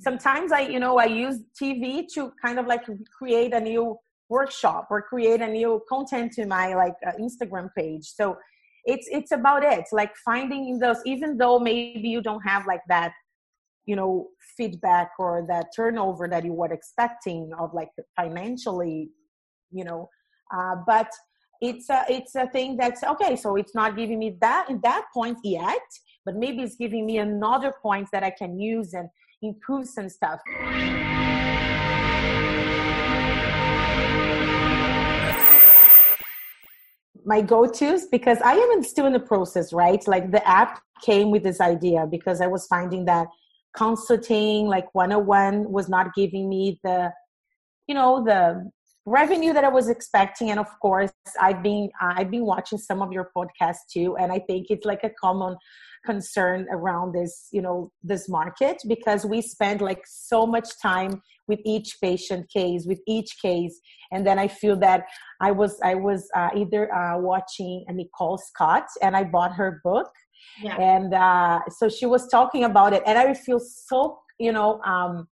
sometimes i you know i use tv to kind of like create a new workshop or create a new content to my like uh, instagram page. So it's it's about it. Like finding those even though maybe you don't have like that you know feedback or that turnover that you were expecting of like financially you know uh, but it's a it's a thing that's okay so it's not giving me that in that point yet but maybe it's giving me another point that i can use and improve some stuff. My go-to's because i am still in the process right? Like the app came with this idea because i was finding that consulting like 101 was not giving me the you know the revenue that i was expecting. And of course i've been i've been watching some of your podcasts too. And i think it's like a common concern around this you know this market because we spend like so much time with each patient case with each case and then i feel that i was i was uh, either uh, watching nicole scott and i bought her book yeah. and uh, so she was talking about it and i feel so you know um,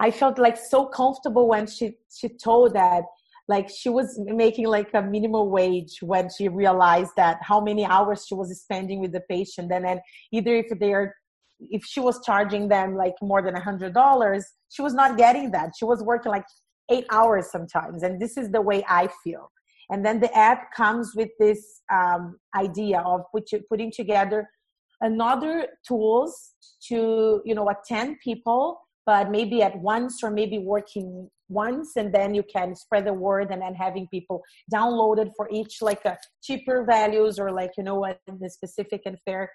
i felt like so comfortable when she she told that like she was making like a minimum wage when she realized that how many hours she was spending with the patient. And then either if they're if she was charging them like more than a hundred dollars she was not getting that. She was working like eight hours sometimes. And this is the way i feel. And then the app comes with this um, idea of put, putting together another tools to you know attend people but maybe at once or maybe working once and then you can spread the word and then having people download it for each like a cheaper values or like you know a, a specific and fair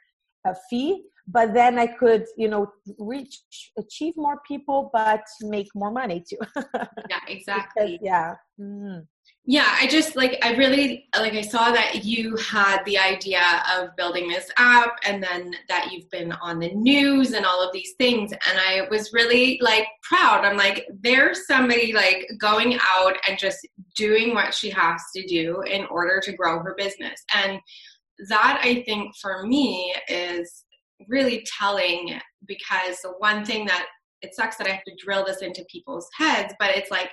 uh, fee. But then i could you know reach achieve more people but make more money too. Yeah exactly. because, yeah. Mm yeah i just like i really like i saw that you had the idea of building this app and then that you've been on the news and all of these things. And i was really like proud. I'm like there's somebody like going out and just doing what she has to do in order to grow her business. And that i think for me is really telling because the one thing that it sucks that I have to drill this into people's heads, but it's like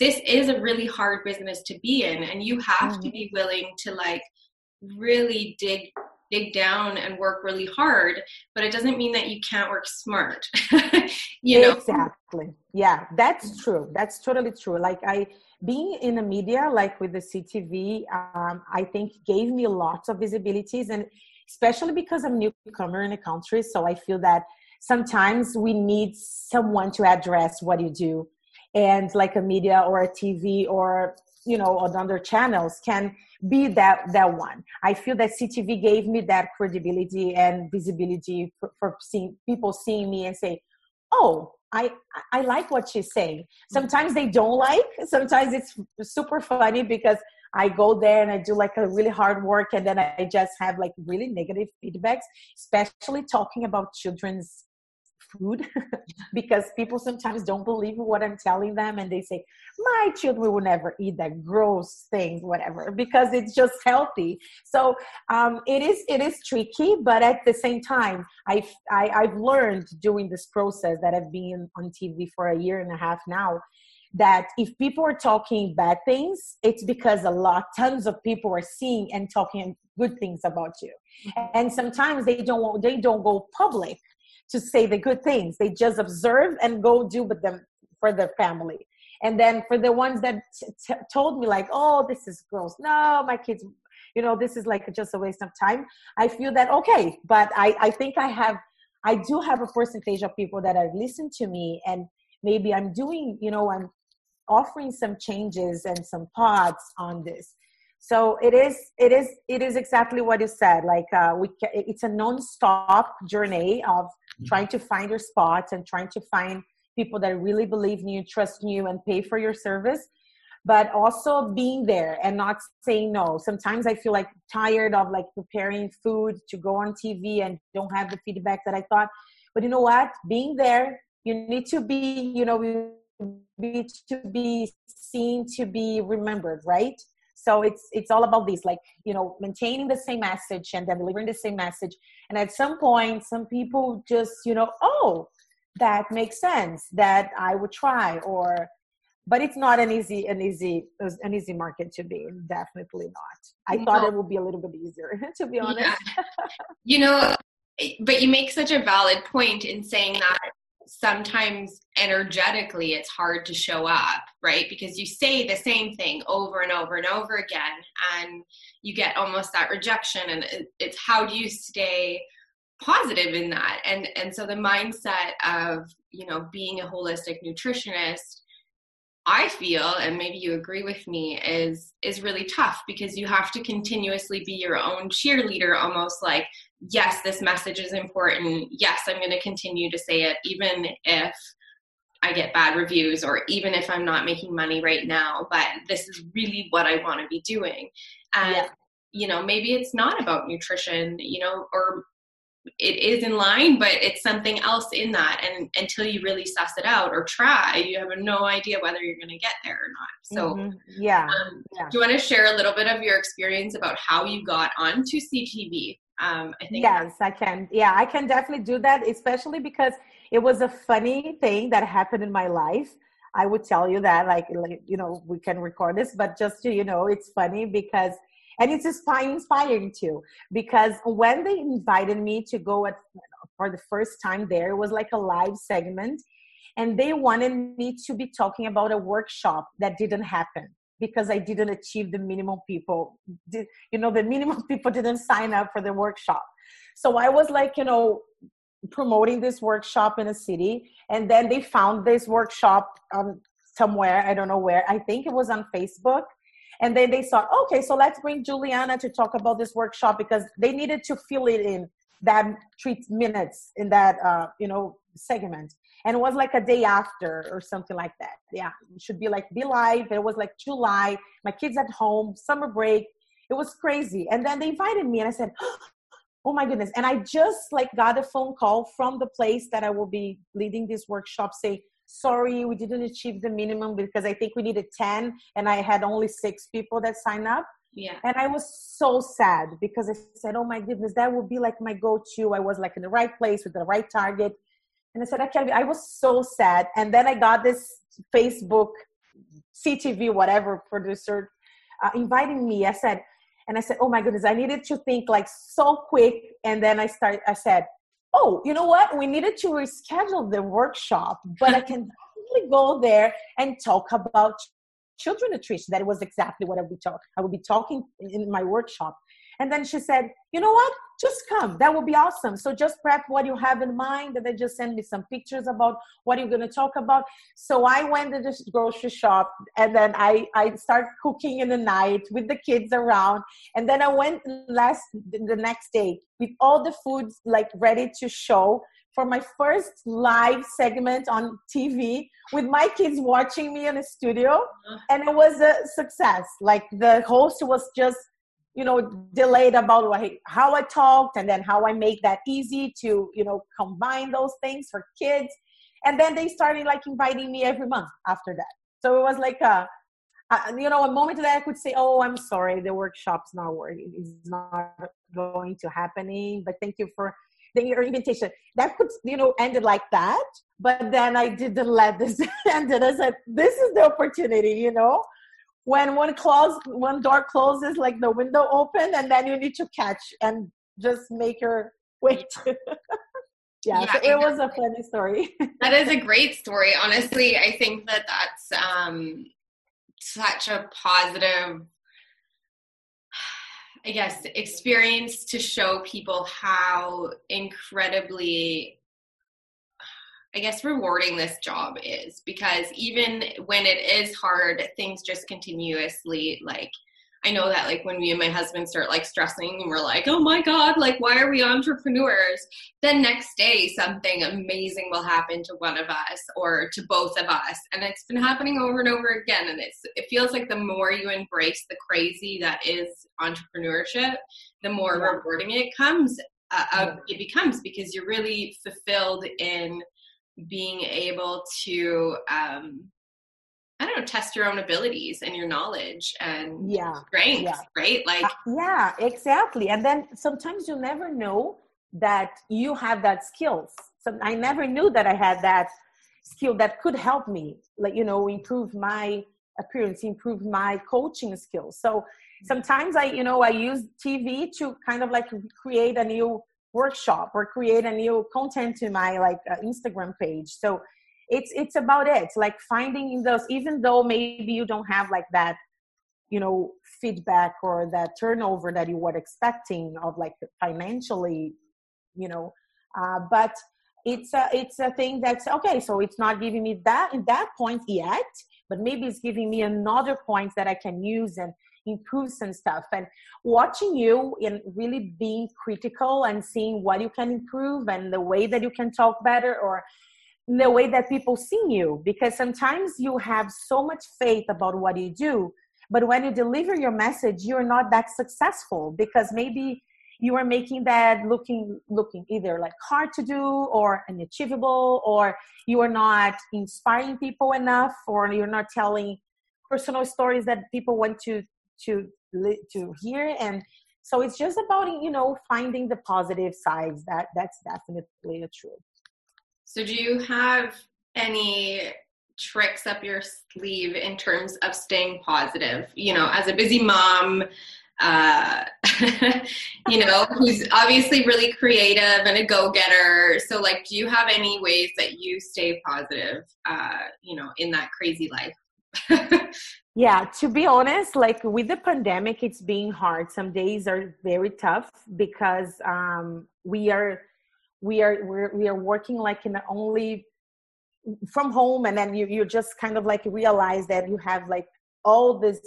this is a really hard business to be in and you have mm-hmm. to be willing to like really dig dig down and work really hard but it doesn't mean that you can't work smart you know? Exactly. Yeah that's true. That's totally true. Like i being in the media like with the ctv um, i think gave me lots of visibilities and especially because i'm a newcomer in the country so i feel that sometimes we need someone to address what you do and like a media or a tv or you know on other channels can be that that one i feel that ctv gave me that credibility and visibility for, for seeing people seeing me and say oh I, I like what she's saying. Sometimes they don't like. Sometimes it's super funny because I go there and I do like a really hard work and then I just have like really negative feedbacks, especially talking about children's food because people sometimes don't believe what I'm telling them and they say, My children will never eat that gross things, whatever, because it's just healthy. So um, it is it is tricky, but at the same time, I've I, have i have learned during this process that I've been on TV for a year and a half now that if people are talking bad things, it's because a lot, tons of people are seeing and talking good things about you. Mm-hmm. And sometimes they don't they don't go public to say the good things. They just observe and go do with them for their family. And then for the ones that t- t- told me like, oh, this is gross. No, my kids, you know, this is like just a waste of time. I feel that okay, but I I think I have I do have a percentage of people that have listened to me and maybe I'm doing, you know, I'm offering some changes and some thoughts on this so it is it is it is exactly what you said like uh, we ca- it's a non-stop journey of. Trying mm-hmm. to find your spots and trying to find people that really believe in you trust in you and pay for your service. But also being there and not saying no. Sometimes i feel like tired of like preparing food to go on tv and don't have the feedback that i thought. But you know what? Being there you need to be you know we be to be seen to be remembered right so it's it's all about this like you know maintaining the same message and then delivering the same message and at some point some people just you know oh that makes sense that I would try or but it's not an easy an easy an easy market to be in definitely not i no. thought it would be a little bit easier to be honest yeah. you know but you make such a valid point in saying that sometimes energetically it's hard to show up right? Because you say the same thing over and over and over again and you get almost that rejection and it's how do you stay positive in that? And and so the mindset of you know being a holistic nutritionist I feel, and maybe you agree with me, is is really tough because you have to continuously be your own cheerleader, almost like, yes, this message is important. Yes, I'm going to continue to say it, even if I get bad reviews or even if I'm not making money right now. But this is really what I want to be doing, and yeah. you know, maybe it's not about nutrition, you know, or it is in line, but it's something else in that. And until you really suss it out or try, you have no idea whether you're going to get there or not. So, mm-hmm. yeah. Um, yeah. Do you want to share a little bit of your experience about how you got onto CTV? Um, I. Yes, I can. Yeah, I can definitely do that, especially because it was a funny thing that happened in my life. I would tell you that, like, like you know, we can record this, but just to, you know, it's funny because and it's inspiring too because when they invited me to go at for the first time there it was like a live segment and they wanted me to be talking about a workshop that didn't happen because i didn't achieve the minimum people you know the minimum people didn't sign up for the workshop. So i was like you know promoting this workshop in a city and then they found this workshop um, somewhere i don't know where i think it was on facebook and then they thought, okay, so let's bring Juliana to talk about this workshop because they needed to fill it in that three minutes in that uh, you know segment. And it was like a day after or something like that. Yeah, it should be like be live. It was like July. My kids at home, summer break. It was crazy. And then they invited me, and I said, "Oh my goodness!" And I just like got a phone call from the place that I will be leading this workshop, saying, sorry, we didn't achieve the minimum because I think we needed 10 and I had only six people that signed up. Yeah. And I was so sad because I said, oh my goodness, that would be like my go to. I was like in the right place with the right target. And I said, I can't be. I was so sad. And then I got this Facebook, CTV, whatever producer uh, inviting me. I said, and I said, oh my goodness, I needed to think like so quick. And then I start, I said, oh, you know what? We needed to reschedule the workshop, but I can definitely go there and talk about children nutrition. That was exactly what I would be talk. I would be talking in my workshop. And then she said, you know what? Just come. That would be awesome. So just prep what you have in mind. And then just send me some pictures about what you're going to talk about. So I went to the grocery shop and then I, I started cooking in the night with the kids around. And then I went last the next day with all the foods like ready to show for my first live segment on TV with my kids watching me in the studio. Uh-huh. And it was a success. Like the host was just you know delayed about how i talked and then how i make that easy to you know combine those things for kids and then they started like inviting me every month after that so it was like a, a you know a moment that i could say oh i'm sorry the workshop's not working it's not going to happening but thank you for the, your invitation that could you know ended like that. But then i didn't let this end and i said this is the opportunity you know? When one close one door closes like the window open and then you need to catch and just make your way to yeah, yeah so it was a funny story. that is a great story. Honestly i think that that's um such a positive i guess experience to show people how incredibly I guess rewarding this job is. Because even when it is hard, things just continuously like I know that like when me and my husband start like stressing and we're like, oh my God, like why are we entrepreneurs? Then next day something amazing will happen to one of us or to both of us. And it's been happening over and over again. And it's it feels like the more you embrace the crazy that is entrepreneurship, the more yeah. rewarding it comes. Uh, uh, it becomes because you're really fulfilled in being able to um, I don't know, test your own abilities and your knowledge and yeah, strengths, yeah. right? Like, uh, yeah, exactly. And then sometimes you never know that you have that skills. so i never knew that i had that skill that could help me like you know improve my appearance improve my coaching skills so sometimes i you know i use tv to kind of like create a new workshop or create a new content to my like uh, instagram page so it's it's about it. Like finding those even though maybe you don't have like that you know feedback or that turnover that you were expecting of like financially you know uh, but it's a it's a thing that's okay so it's not giving me that in that point yet but maybe it's giving me another point that i can use and improve some stuff. And watching you and really being critical and seeing what you can improve and the way that you can talk better or the way that people see you because sometimes you have so much faith about what you do but when you deliver your message you're not that successful because maybe you are making that looking looking either like hard to do or unachievable or you are not inspiring people enough or you're not telling personal stories that people want to to to hear. And so it's just about you know finding the positive sides. That that's definitely a truth so do you have any tricks up your sleeve in terms of staying positive you know as a busy mom uh, you know, who's obviously really creative and a go-getter. So, like, do you have any ways that you stay positive, uh, you know, in that crazy life? yeah, to be honest, like with the pandemic, it's being hard. Some days are very tough because um, we are we are we're, we are working like in only from home and then you, you just kind of like realize that you have like all this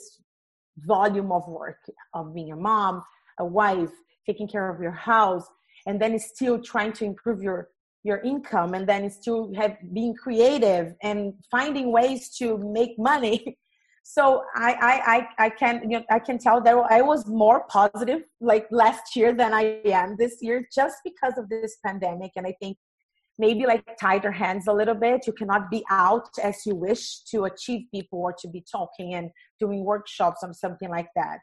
volume of work of being a mom a wife taking care of your house and then still trying to improve your your income and then still have being creative and finding ways to make money so I, I i i can you know, i can tell that i was more positive like last year than i am this year just because of this pandemic and i think maybe like tighter hands a little bit. You cannot be out as you wish to achieve people or to be talking and doing workshops or something like that.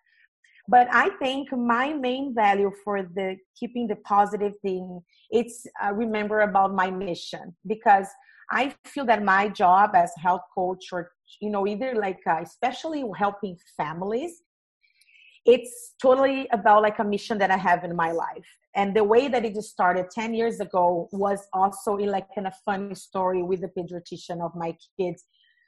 But I think my main value for the keeping the positive thing, it's uh, remember about my mission because I feel that my job as health coach or you know either like uh, especially helping families it's totally about like a mission that I have in my life. And the way that it just started 10 years ago was also in like in a funny story with the pediatrician of my kids.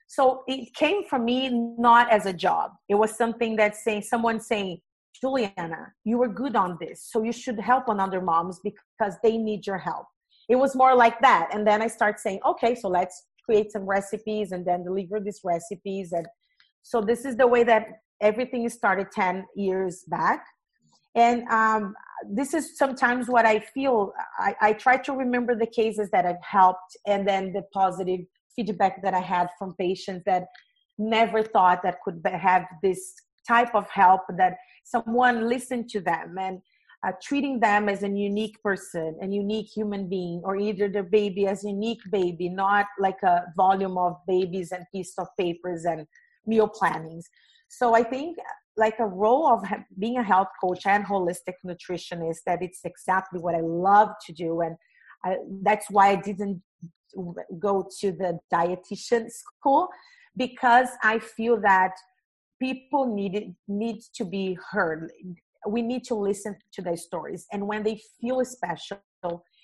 So it came from me not as a job. It was something that saying someone saying, Juliana, you were good on this. So you should help on other moms because they need your help. It was more like that. And then I start saying, okay, so let's create some recipes and then deliver these recipes. And so this is the way that everything started 10 years back and um, this is sometimes what i feel I, I, try to remember the cases that i've helped and then the positive feedback that i had from patients that never thought that could have this type of help that someone listened to them and uh, treating them as a unique person a unique human being or either their baby as a unique baby not like a volume of babies and piece of papers and meal plannings so I think like a role of being a health coach and holistic nutritionist that it's exactly what I love to do. And I, that's why I didn't go to the dietitian school because I feel that people need need to be heard. We need to listen to their stories, and when they feel special,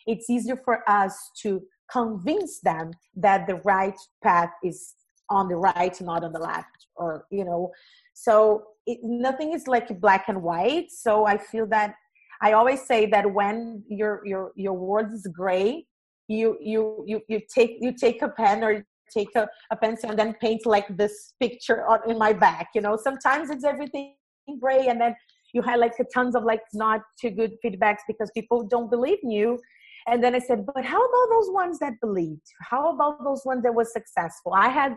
it's easier for us to convince them that the right path is on the right, not on the left, or you know. So it, nothing is like black and white. So I feel that I always say that when your your your world is gray, you you you you take you take a pen or take a, a pencil and then paint like this picture on in my back. You know, sometimes it's everything gray and then you had like tons of like not too good feedbacks because people don't believe in you and then i said but how about those ones that believed how about those ones that was successful i had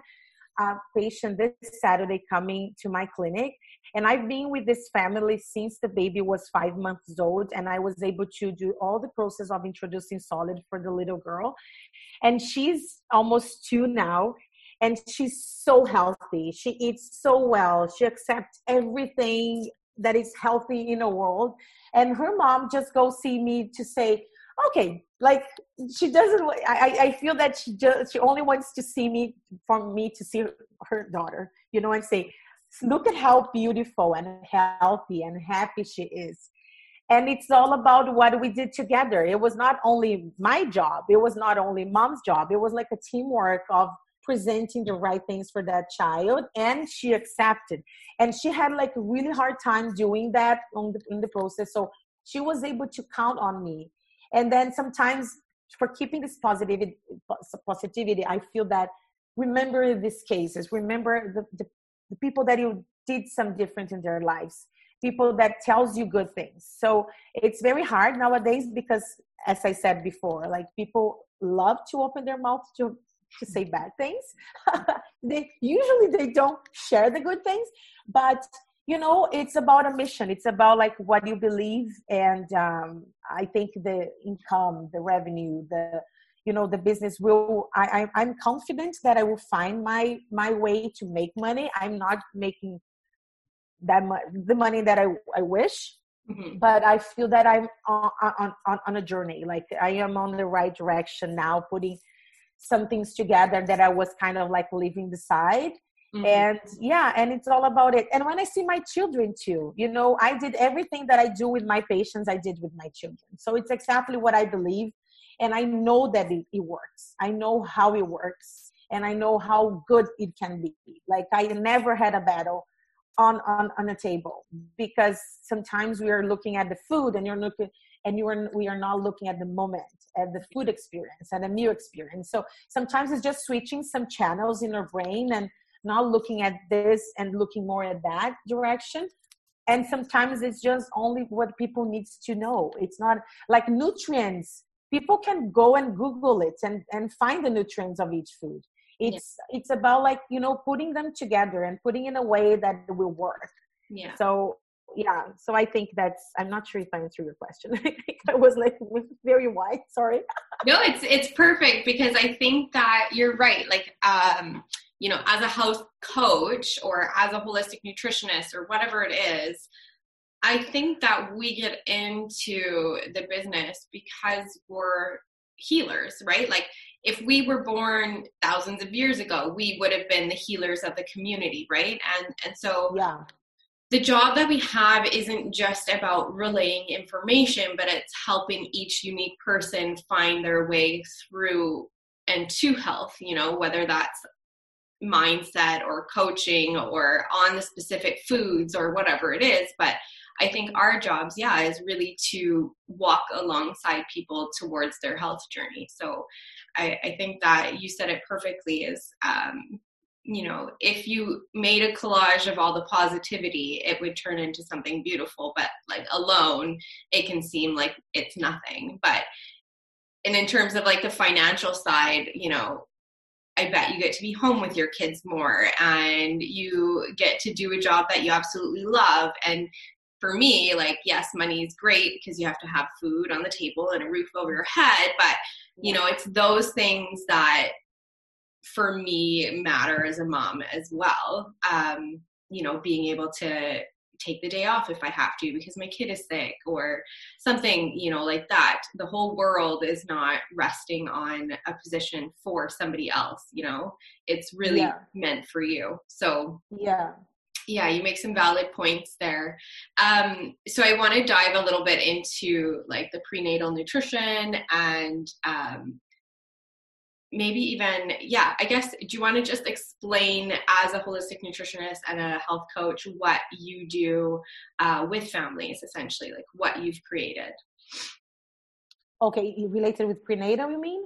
a patient this Saturday coming to my clinic. And I've been with this family since the baby was five months old. And I was able to do all the process of introducing solid for the little girl. And she's almost two now. And she's so healthy. She eats so well. She accepts everything that is healthy in the world. And her mom just goes see me to say, okay, like she doesn't I, I feel that she just she only wants to see me for me to see her daughter you know and say look at how beautiful and healthy and happy she is. And it's all about what we did together. It was not only my job. It was not only mom's job. It was like a teamwork of presenting the right things for that child and she accepted. And she had like really hard time doing that the, in the process so she was able to count on me. And then sometimes for keeping this positivity positivity i feel that remember these cases remember the, the, the people that you did some different in their lives people that tells you good things. So it's very hard nowadays because as i said before like people love to open their mouth to to say bad things. They usually they don't share the good things but you know it's about a mission. It's about like what you believe and um, i think the income the revenue the you know the business will I, I i'm confident that i will find my my way to make money. I'm not making that much the money that i i wish mm-hmm. but i feel that i'm on, on on on a journey. Like i am on the right direction now putting some things together that i was kind of like leaving beside Mm-hmm. And yeah, and it's all about it. And when I see my children too, you know, I did everything that I do with my patients, I did with my children. So it's exactly what I believe. And I know that it, it works. I know how it works. And I know how good it can be. Like I never had a battle on on on a table because sometimes we are looking at the food and you're looking and you are we are not looking at the moment at the food experience and the meal experience. So sometimes it's just switching some channels in our brain and not looking at this and looking more at that direction. And sometimes it's just only what people needs to know. It's not like nutrients. People can go and google it and and find the nutrients of each food. It's yeah. it's about like you know putting them together and putting in a way that it will work. Yeah. So yeah so i think that's i'm not sure if i answered your question i think i was like very wide sorry no it's it's perfect because i think that you're right like um you know, as a health coach or as a holistic nutritionist or whatever it is, I think that we get into the business because we're healers, right? Like if we were born thousands of years ago, we would have been the healers of the community, right? And and so yeah. The job that we have isn't just about relaying information, but it's helping each unique person find their way through and to health, you know, whether that's mindset or coaching or on the specific foods or whatever it is. But i think our jobs yeah is really to walk alongside people towards their health journey. So i, I think that you said it perfectly is um, you know if you made a collage of all the positivity it would turn into something beautiful but like alone it can seem like it's nothing but and in terms of like the financial side you know I bet you get to be home with your kids more and you get to do a job that you absolutely love. And for me, like, yes, money is great because you have to have food on the table and a roof over your head. But, you know, it's those things that for me matter as a mom as well. Um, you know, being able to take the day off if I have to because my kid is sick or something, you know, like that. The whole world is not resting on a position for somebody else, you know, it's really yeah. meant for you. So, yeah. Yeah, you make some valid points there. Um, so I want to dive a little bit into like the prenatal nutrition and um, maybe even yeah i guess do you want to just explain as a holistic nutritionist and a health coach what you do uh, with families essentially like what you've created? Okay related with prenatal you mean?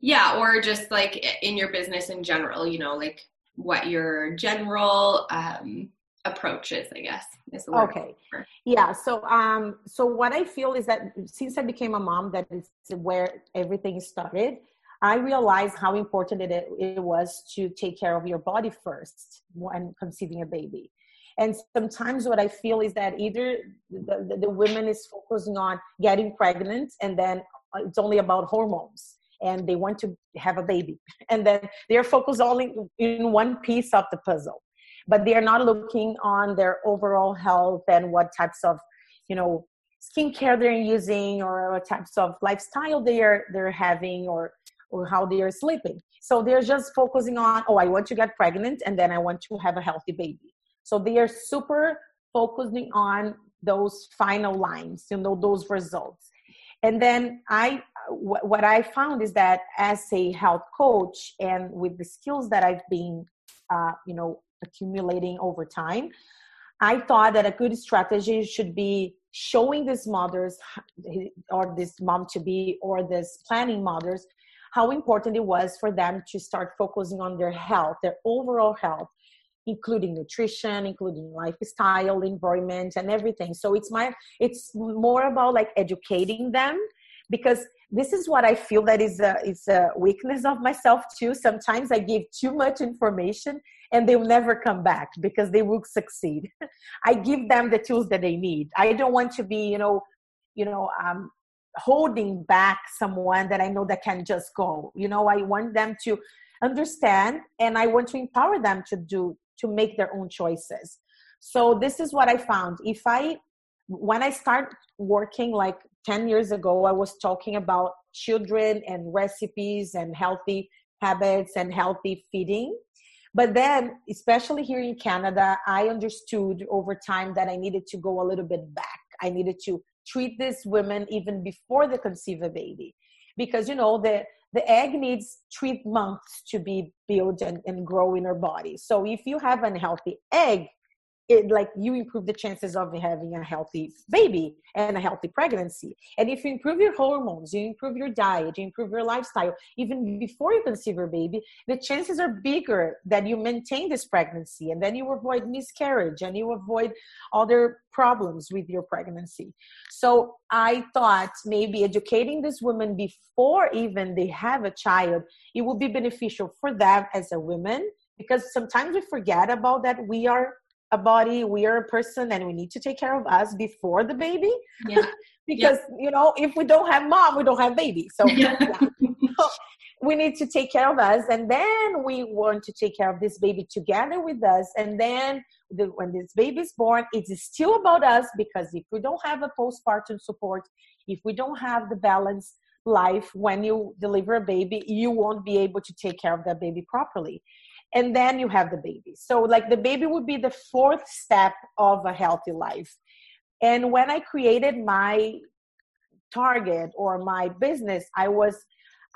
Yeah or just like in your business in general you know like what your general um, approach is i guess is okay. yeah so um so what i feel is that since i became a mom that is where everything started I realized how important it, it was to take care of your body first when conceiving a baby. And sometimes what I feel is that either the, the, the women is focusing on getting pregnant and then it's only about hormones and they want to have a baby. And then they're focused only in one piece of the puzzle. But they are not looking on their overall health and what types of, you know, skincare they're using or what types of lifestyle they're they're having or or how they are sleeping. So they're just focusing on oh i want to get pregnant and then i want to have a healthy baby. So they are super focusing on those final lines you know those results. And then i what i found is that as a health coach and with the skills that i've been uh, you know accumulating over time i thought that a good strategy should be showing these mothers or this mom to be or this planning mothers how important it was for them to start focusing on their health their overall health including nutrition including lifestyle environment and everything. So it's my it's more about like educating them because this is what i feel that is a is a weakness of myself too. Sometimes i give too much information and they'll never come back because they will succeed. I give them the tools that they need. I don't want to be you know you know um holding back someone that i know that can just go. You know i want them to understand and i want to empower them to do to make their own choices. So this is what i found. If i when i start working like 10 years ago i was talking about children and recipes and healthy habits and healthy feeding. But then especially here in canada i understood over time that i needed to go a little bit back. I needed to treat these women even before they conceive a baby because you know the the egg needs three months to be built and, and grow in her body. So if you have an healthy egg, it like you improve the chances of having a healthy baby and a healthy pregnancy. And if you improve your hormones you improve your diet you improve your lifestyle even before you conceive your baby the chances are bigger that you maintain this pregnancy and then you avoid miscarriage and you avoid other problems with your pregnancy. So i thought maybe educating this woman before even they have a child it will be beneficial for them as a woman because sometimes we forget about that we are a body we are a person and we need to take care of us before the baby yeah. because yeah. you know if we don't have mom we don't have baby so yeah. we need to take care of us and then we want to take care of this baby together with us and then the, when this baby is born it's still about us because if we don't have a postpartum support if we don't have the balance life when you deliver a baby you won't be able to take care of that baby properly and then you have the baby. So like the baby would be the fourth step of a healthy life. And when i created my target or my business i was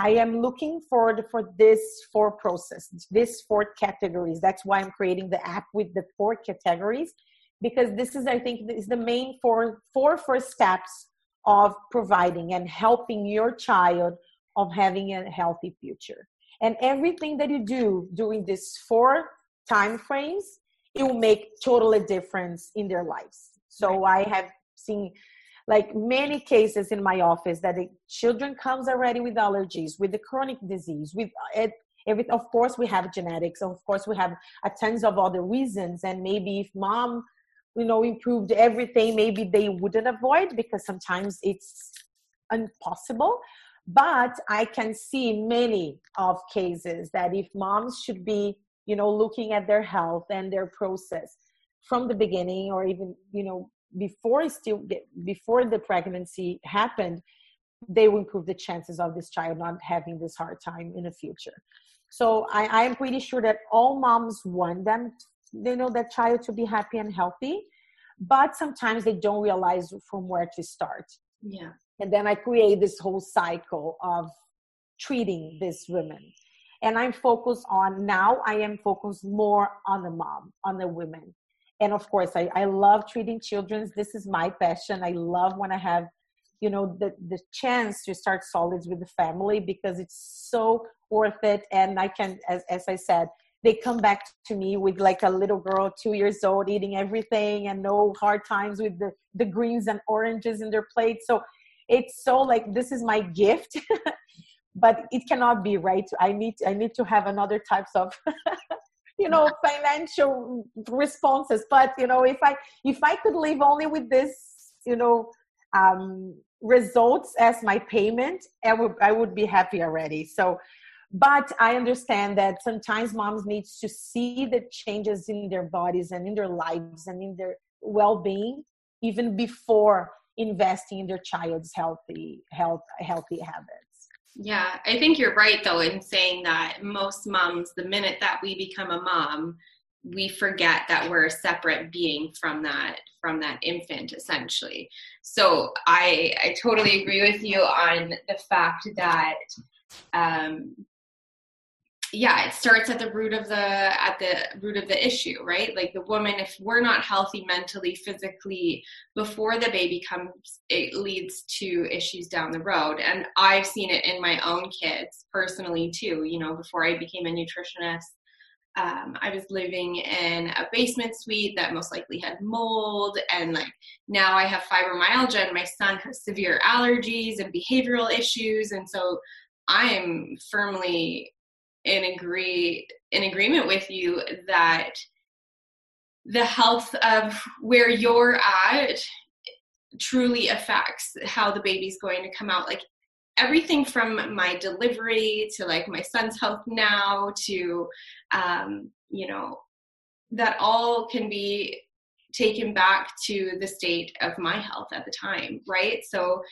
i am looking for the, for this four process this four categories. That's why i'm creating the app with the four categories because this is i think is the main four four first steps of providing and helping your child of having a healthy future and everything that you do during these four time frames it will make totally difference in their lives so right. i have seen like many cases in my office that the children comes already with allergies with the chronic disease with it every, of course we have genetics of course we have a tons of other reasons and maybe if mom you know improved everything maybe they wouldn't avoid because sometimes it's impossible but i can see many of cases that if moms should be you know looking at their health and their process from the beginning or even you know before still before the pregnancy happened they will improve the chances of this child not having this hard time in the future. So i i am pretty sure that all moms want them they know that child to be happy and healthy but sometimes they don't realize from where to start. Yeah and then i create this whole cycle of treating these women and i'm focused on now i am focused more on the mom on the women. And of course i, I love treating children. This is my passion. I love when i have you know the, the chance to start solids with the family because it's so worth it. And i can as, as i said they come back to me with like a little girl two years old eating everything and no hard times with the, the greens and oranges in their plate. So it's so like this is my gift but it cannot be right? I need i need to have another types of you know financial responses. But you know if i if i could live only with this you know um results as my payment i would i would be happy already. So but i understand that sometimes moms need to see the changes in their bodies and in their lives and in their well-being even before investing in their child's healthy health healthy habits. Yeah i think you're right though in saying that most moms the minute that we become a mom we forget that we're a separate being from that from that infant essentially. So i i totally agree with you on the fact that um yeah it starts at the root of the at the root of the issue right? Like the woman if we're not healthy mentally physically before the baby comes it leads to issues down the road. And i've seen it in my own kids personally too you know before i became a nutritionist um, I was living in a basement suite that most likely had mold, and like now I have fibromyalgia, and my son has severe allergies and behavioral issues, and so I am firmly in agree in agreement with you that the health of where you're at truly affects how the baby's going to come out. Like everything from my delivery to like my son's health now to um, you know that all can be taken back to the state of my health at the time right? So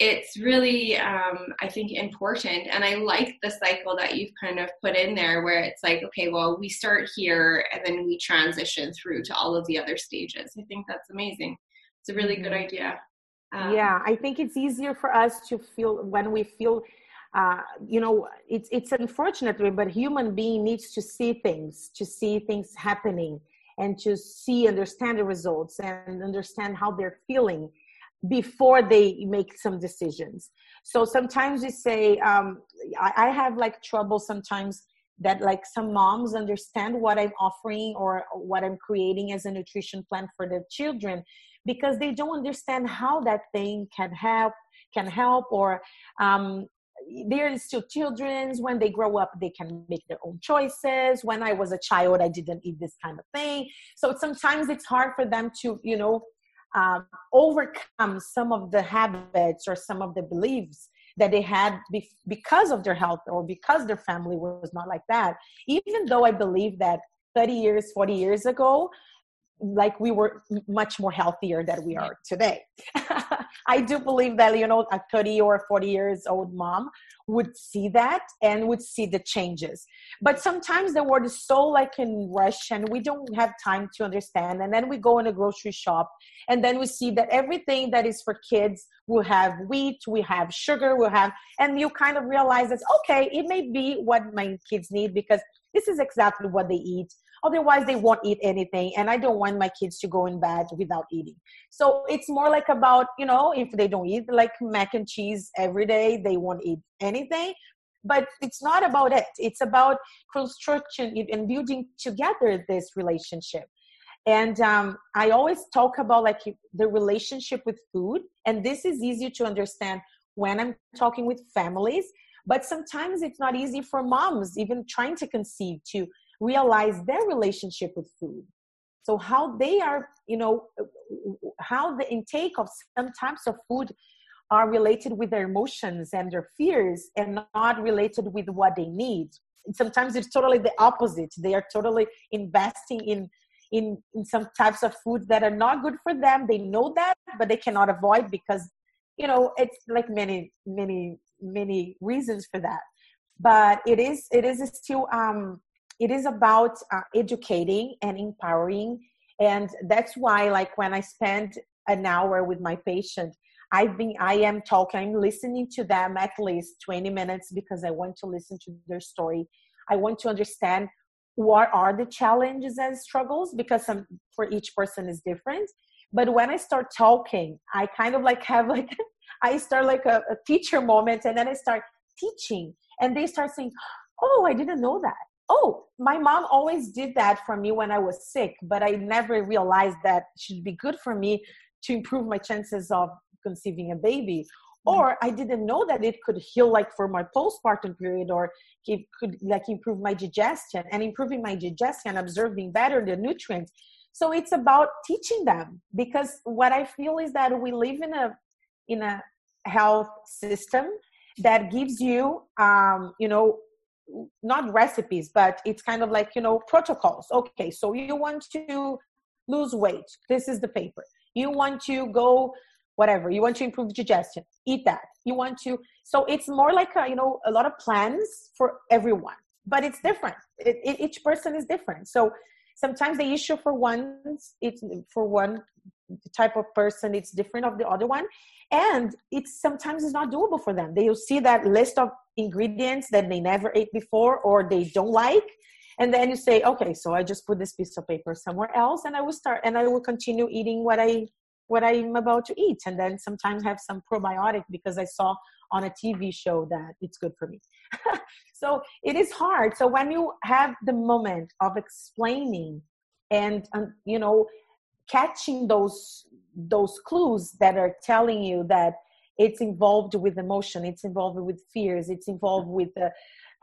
it's really um, i think important. And i like the cycle that you've kind of put in there where it's like okay well we start here and then we transition through to all of the other stages. I think that's amazing. It's a really mm-hmm. good idea. Um, yeah i think it's easier for us to feel when we feel uh, you know it's it's unfortunate but human being needs to see things to see things happening and to see understand the results and understand how they're feeling before they make some decisions. So sometimes you say um, I, I have like trouble sometimes that like some moms understand what i'm offering or what i'm creating as a nutrition plan for their children because they don't understand how that thing can help can help or um, they're still children's when they grow up they can make their own choices. When i was a child i didn't eat this kind of thing. So sometimes it's hard for them to you know um, overcome some of the habits or some of the beliefs that they had be- because of their health or because their family was not like that. Even though I believe that 30 years, 40 years ago, like we were much more healthier than we are today. I do believe that, you know, a 30 or 40 years old mom would see that and would see the changes. But sometimes the world is so like in rush and we don't have time to understand. And then we go in a grocery shop and then we see that everything that is for kids will have wheat, we have sugar, we'll have, and you kind of realize that, okay, it may be what my kids need because this is exactly what they eat. Otherwise they won't eat anything and i don't want my kids to go in bed without eating. So it's more like about you know if they don't eat like mac and cheese every day they won't eat anything. But it's not about it. It's about construction and building together this relationship. And um, i always talk about like the relationship with food and this is easy to understand when i'm talking with families but sometimes it's not easy for moms even trying to conceive to realize their relationship with food. So how they are you know how the intake of some types of food are related with their emotions and their fears and not related with what they need. Sometimes it's totally the opposite. They are totally investing in in, in some types of foods that are not good for them. They know that but they cannot avoid because you know it's like many many many reasons for that. But it is it is still um it is about uh, educating and empowering. And that's why like when i spend an hour with my patient i've been i am talking i'm listening to them at least 20 minutes because i want to listen to their story. I want to understand what are the challenges and struggles because some for each person is different. But when i start talking i kind of like have like i start like a, a teacher moment and then i start teaching and they start saying oh i didn't know that oh, my mom always did that for me when I was sick, but I never realized that it should be good for me to improve my chances of conceiving a baby. Mm-hmm. Or I didn't know that it could heal like for my postpartum period, or it could like improve my digestion and improving my digestion, observing better the nutrients. So it's about teaching them because what I feel is that we live in a in a health system that gives you um, you know not recipes but it's kind of like you know protocols. Okay so you want to lose weight. This is the paper. You want to go whatever. You want to improve digestion. Eat that. You want to so it's more like a, you know a lot of plans for everyone but it's different. It, it, each person is different. So sometimes the issue for one it's for one type of person it's different of the other one. And it's sometimes it's not doable for them. They'll see that list of ingredients that they never ate before or they don't like. And then you say okay so i just put this piece of paper somewhere else and i will start and i will continue eating what i what i'm about to eat. And then sometimes have some probiotic because i saw on a tv show that it's good for me. So it is hard. So when you have the moment of explaining and um, you know catching those those clues that are telling you that it's involved with emotion it's involved with fears it's involved with a,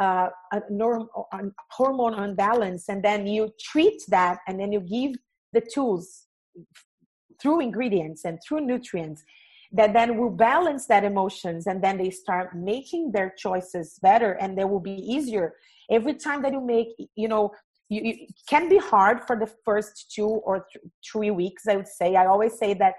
uh, a, norm, a hormone unbalance and then you treat that and then you give the tools through ingredients and through nutrients that then will balance that emotions and then they start making their choices better and they will be easier. Every time that you make you know you, you can be hard for the first two or th- three weeks i would say. I always say that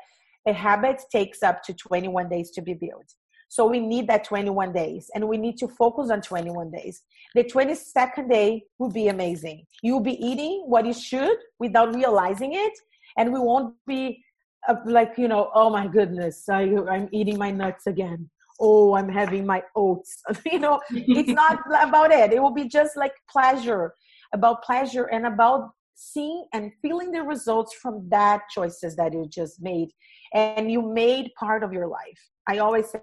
a habit takes up to 21 days to be built. So we need that 21 days and we need to focus on 21 days. The 22nd day will be amazing. You will be eating what you should without realizing it and we won't be uh, like you know oh my goodness I, i'm eating my nuts again. Oh i'm having my oats. You know it's not about it. It will be just like pleasure about pleasure and about seeing and feeling the results from that choices that you just made and you made part of your life. I always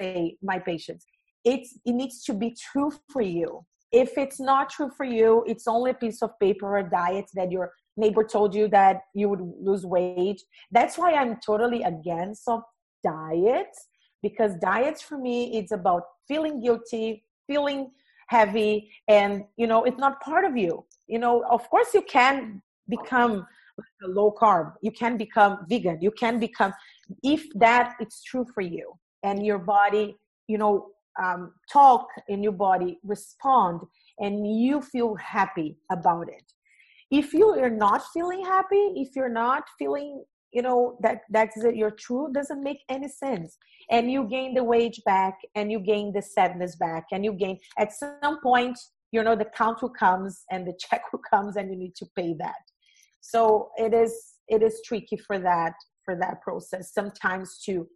say my patients it's it needs to be true for you. If it's not true for you it's only a piece of paper or diet that your neighbor told you that you would lose weight. That's why i'm totally against of diets because diets for me it's about feeling guilty feeling heavy and you know it's not part of you. You know of course you can become low carb. You can become vegan. You can become if that it's true for you and your body you know um, talk in your body respond and you feel happy about it. If you are not feeling happy if you're not feeling you know that that's it, your true doesn't make any sense. And you gain the wage back and you gain the sadness back and you gain at some point you know the count will comes and the check will comes and you need to pay that. So it is it is tricky for that for that process sometimes to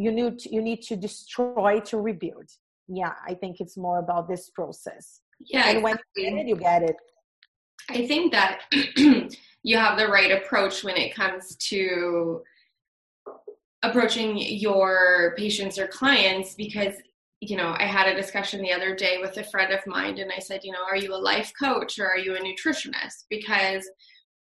you need to, you need to destroy to rebuild. Yeah i think it's more about this process. Yeah and when you get it you get it i think that you have the right approach when it comes to approaching your patients or clients because you know i had a discussion the other day with a friend of mine and i said you know are you a life coach or are you a nutritionist? Because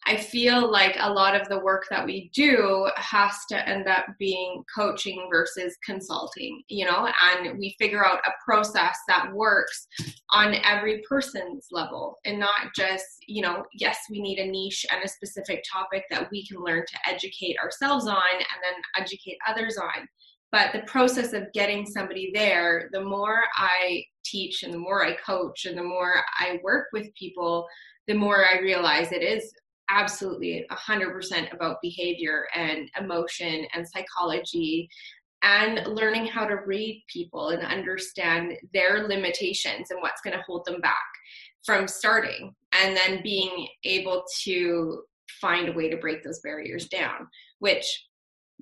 I feel like a lot of the work that we do has to end up being coaching versus consulting, you know, and we figure out a process that works on every person's level and not just, you know, yes, we need a niche and a specific topic that we can learn to educate ourselves on and then educate others on. But the process of getting somebody there, the more I teach and the more I coach and the more I work with people, the more I realize it is absolutely 100% about behavior and emotion and psychology and learning how to read people and understand their limitations and what's going to hold them back from starting and then being able to find a way to break those barriers down which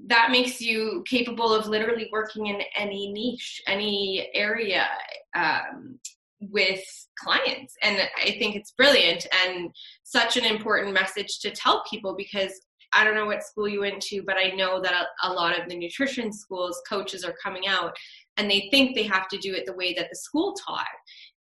that makes you capable of literally working in any niche any area um, with clients. And i think it's brilliant and such an important message to tell people because i don't know what school you went to but i know that a, lot of the nutrition schools coaches are coming out and they think they have to do it the way that the school taught.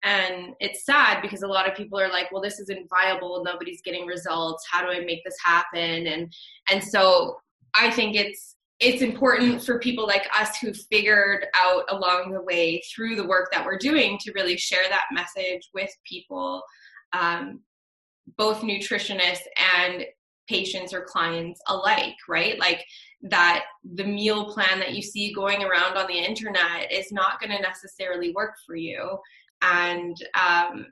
And it's sad because a lot of people are like well this isn't viable. Nobody's getting results. How do i make this happen? And and so i think it's it's important for people like us who figured out along the way through the work that we're doing to really share that message with people, um, both nutritionists and patients or clients alike, right? Like that the meal plan that you see going around on the internet is not going to necessarily work for you. And um,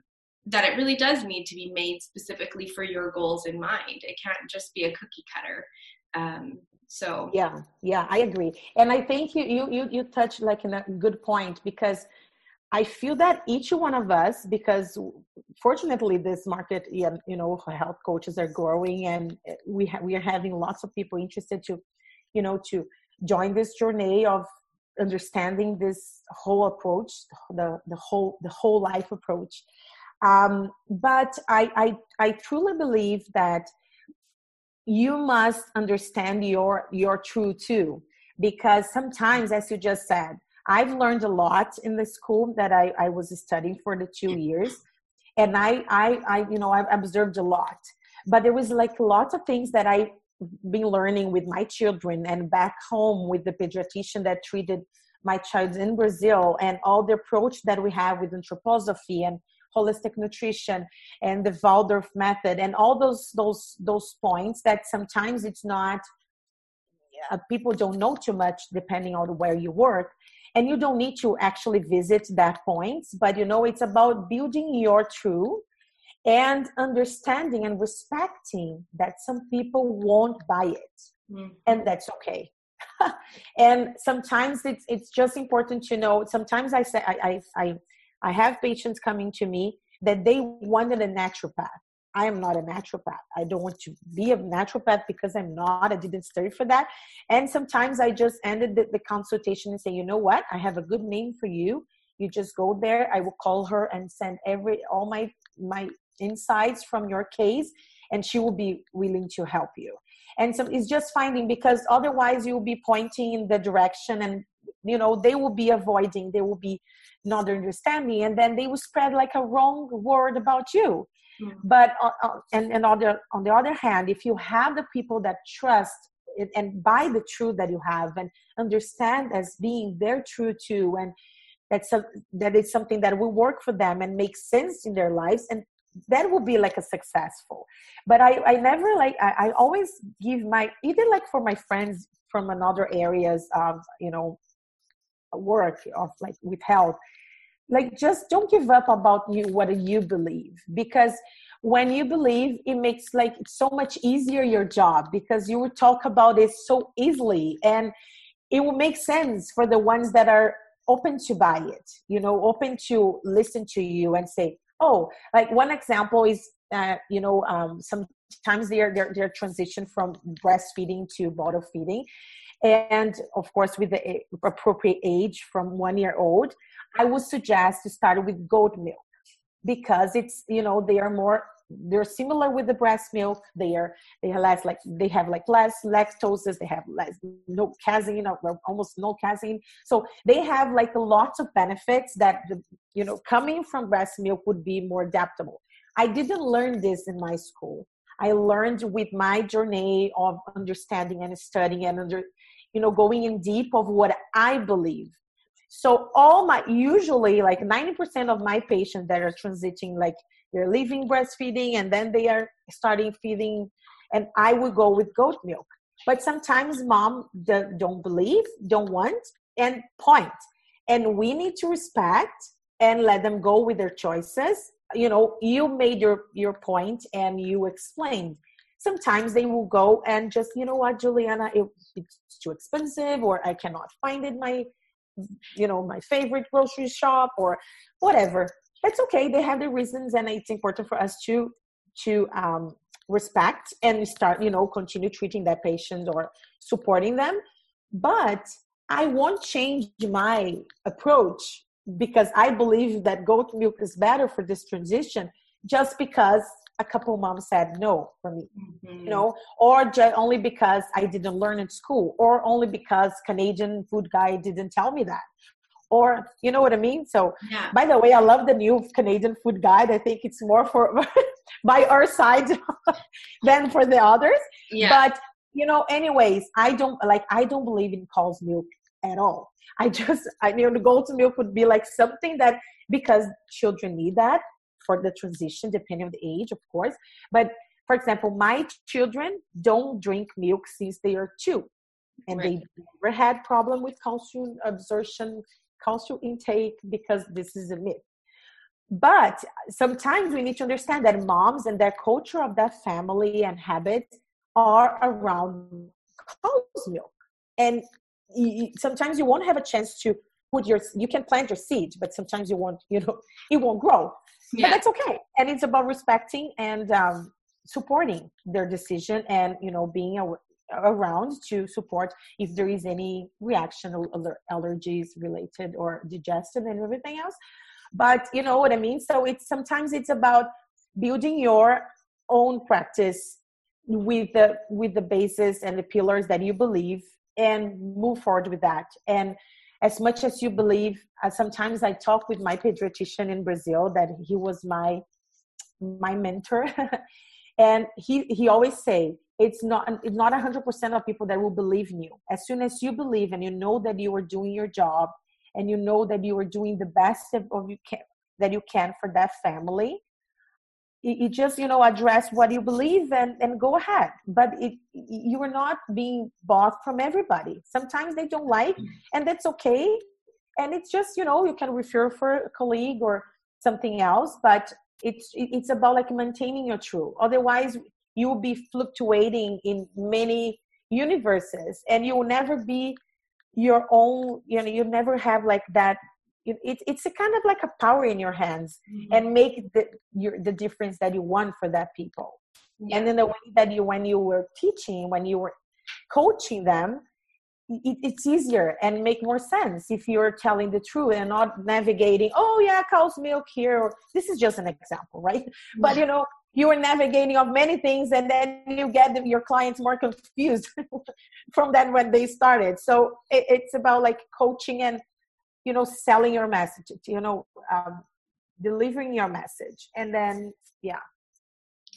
that it really does need to be made specifically for your goals in mind. It can't just be a cookie cutter. Um, So yeah, yeah, I agree. And I think you you you you touched like in a good point because I feel that each one of us, because fortunately this market, you know, health coaches are growing, and we ha- we are having lots of people interested to, you know, to join this journey of understanding this whole approach, the the whole the whole life approach. Um, but I, I I truly believe that you must understand your your true too, because sometimes, as you just said I've learned a lot in the school that I, I was studying for the two years. And I, I, I, you know, I've observed a lot. But there was like lots of things that I've been learning with my children and back home with the pediatrician that treated my child in Brazil and all the approach that we have with anthroposophy and holistic nutrition and the Waldorf method and all those those those points that sometimes it's not uh, people don't know too much depending on where you work and you don't need to actually visit that point but you know it's about building your true and understanding and respecting that some people won't buy it mm-hmm. and that's okay and sometimes it's it's just important to know sometimes i say I, I i i have patients coming to me that they wanted a naturopath I am not a naturopath. I don't want to be a naturopath because I'm not. I didn't study for that. And sometimes I just ended the, the, consultation and say, you know what? I have a good name for you. You just go there. I will call her and send every all my my insights from your case, and she will be willing to help you. And so it's just finding because otherwise you will be pointing in the direction, and you know they will be avoiding. They will be not understanding, and then they will spread like a wrong word about you Mm. But uh, uh, and and on the on the other hand, if you have the people that trust it, and buy the truth that you have and understand as being their truth too, and that's a, that is something that will work for them and make sense in their lives, and that will be like a successful. But I I never like I, I always give my even like for my friends from another areas of you know work of like with health like just don't give up about you what you believe because when you believe it makes like it's so much easier your job because you will talk about it so easily and it will make sense for the ones that are open to buy it you know open to listen to you and say oh like one example is uh, you know um, sometimes they're, they're they're transition from breastfeeding to bottle feeding and of course with the appropriate age from one year old I would suggest to start with goat milk because it's you know they are more they're similar with the breast milk. They are they have less like they have like less lactoses. They have less no casein or almost no casein. So they have like lots of benefits that the, you know coming from breast milk would be more adaptable. I didn't learn this in my school. I learned with my journey of understanding and studying and under you know going in deep of what i believe so all my usually like 90% of my patients that are transiting like they're leaving breastfeeding and then they are starting feeding and I would go with goat milk. But sometimes mom don't believe, don't want, and point. And we need to respect and let them go with their choices. You know, you made your your point and you explained. Sometimes they will go and just, you know what, Juliana, it, it's too expensive, or I cannot find it my you know my favorite grocery shop or whatever. It's okay they have their reasons and it's important for us to to um, respect and start you know continue treating that patient or supporting them. But i won't change my approach because i believe that goat milk is better for this transition just because a couple moms said no for me mm-hmm. you know or just only because i didn't learn in school or only because canadian food guide didn't tell me that or you know what i mean so yeah. by the way i love the new canadian food guide i think it's more for by our side than for the others yeah. but you know anyways i don't like i don't believe in cow's milk at all i just i mean the goat's milk would be like something that because children need that for the transition depending on the age of course. But for example my children don't drink milk since they are two and right. they never had problem with calcium absorption calcium intake because this is a myth. But sometimes we need to understand that moms and their culture of that family and habits are around cow's milk. And sometimes you won't have a chance to put your you can plant your seed but sometimes you won't you know it won't grow. Yeah. but that's okay. And it's about respecting and um, supporting their decision and you know being a, around to support if there is any reaction or allergies related or digestive and everything else. But you know what i mean? So it's sometimes it's about building your own practice with the with the basis and the pillars that you believe and move forward with that. And as much as you believe uh, sometimes i talk with my pediatrician in brazil that he was my my mentor. And he he always say it's not it's not 100% of people that will believe in you. As soon as you believe and you know that you are doing your job and you know that you are doing the best of you can that you can for that family you just you know address what you believe and and go ahead. But it you are not being bought from everybody. Sometimes they don't like and that's okay. And it's just you know you can refer for a colleague or something else but it's it's about like maintaining your truth. Otherwise you will be fluctuating in many universes and you will never be your own you know you never have like that it, it, it's a kind of like a power in your hands mm-hmm. and make the your, the difference that you want for that people yeah. and in the way that you when you were teaching when you were coaching them it, it's easier and make more sense if you're telling the truth and not navigating oh yeah cow's milk here this is just an example right mm-hmm. but you know you are navigating of many things and then you get your clients more confused from that when they started so it, it's about like coaching and you know selling your message you know um, delivering your message and then yeah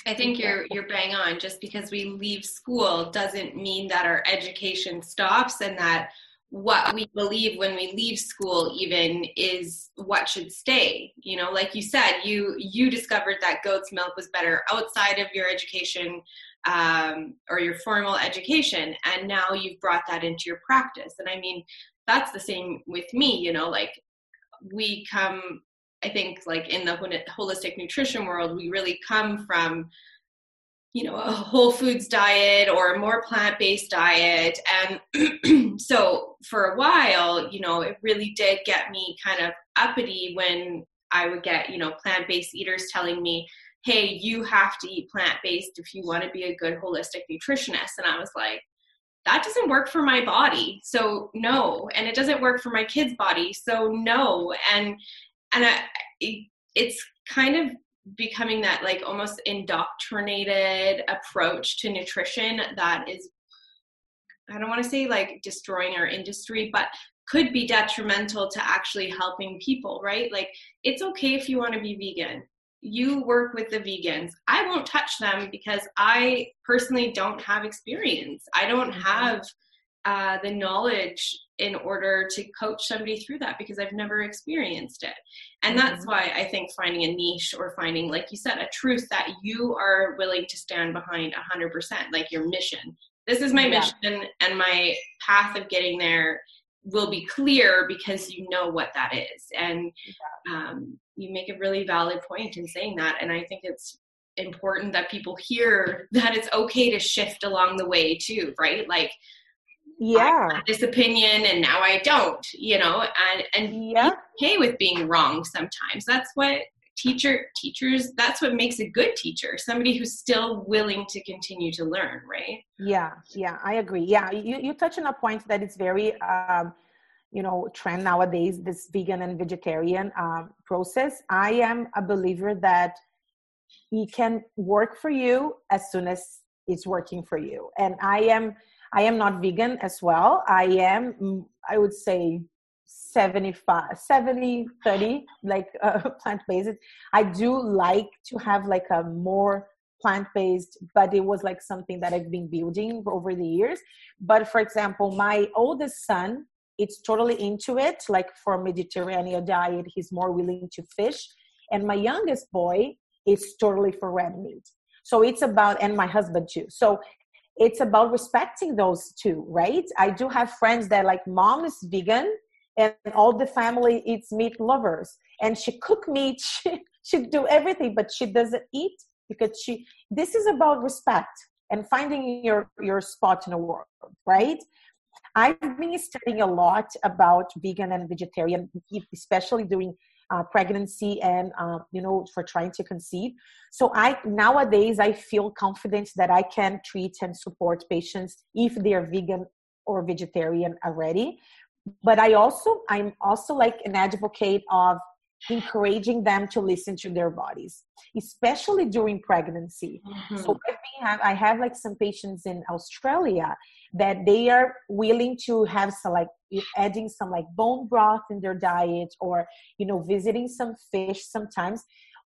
I think you're you're bang on. Just because we leave school doesn't mean that our education stops and that what we believe when we leave school even is what should stay. You know, like you said, you you discovered that goat's milk was better outside of your education um, or your formal education, and now you've brought that into your practice. And I mean, that's the same with me. You know, like we come I think like in the holistic nutrition world, we really come from you know a whole foods diet or a more plant-based diet and so for a while you know it really did get me kind of uppity when i would get you know plant-based eaters telling me hey you have to eat plant-based if you want to be a good holistic nutritionist and i was like that doesn't work for my body so no and it doesn't work for my kid's body so no and and I, it, it's kind of becoming that like almost indoctrinated approach to nutrition that is I don't want to say like destroying our industry, but could be detrimental to actually helping people, right? Like it's okay if you want to be vegan. You work with the vegans. I won't touch them because I personally don't have experience. I don't mm-hmm. have uh, the knowledge in order to coach somebody through that because I've never experienced it. And that's mm-hmm. why I think finding a niche or finding, like you said, a truth that you are willing to stand behind 100%, like your mission. This is my yeah. mission, and my path of getting there will be clear because you know what that is. And um, you make a really valid point in saying that. And I think it's important that people hear that it's okay to shift along the way, too, right? Like, yeah this opinion and now i don't you know and and yeah okay with being wrong sometimes that's what teacher teachers that's what makes a good teacher somebody who's still willing to continue to learn right? Yeah yeah i agree. Yeah you, you touch on a point that is very um you know trend nowadays this vegan and vegetarian um, process. I am a believer that it can work for you as soon as it's working for you. And i am I am not vegan as well. I am, mm, I would say, 75, 70, 30, like uh, plant based. I do like to have like a more plant based, but it was like something that I've been building over the years. But for example, my oldest son, it's totally into it. Like for Mediterranean diet, he's more willing to fish. And my youngest boy is totally for red meat. So it's about, and my husband too. So it's about respecting those two, right? I do have friends that like mom is vegan and all the family eats meat lovers. And she cook meat, she, she do everything, but she doesn't eat because she, this is about respect and finding your your spot in the world right? I've been studying a lot about vegan and vegetarian especially during uh, pregnancy and uh, you know for trying to conceive. So i nowadays i feel confident that i can treat and support patients if they are vegan or vegetarian already but i also i'm also like an advocate of encouraging them to listen to their bodies especially during pregnancy mm-hmm. so have, i have like some patients in australia that they are willing to have some like adding some like bone broth in their diet or you know visiting some fish sometimes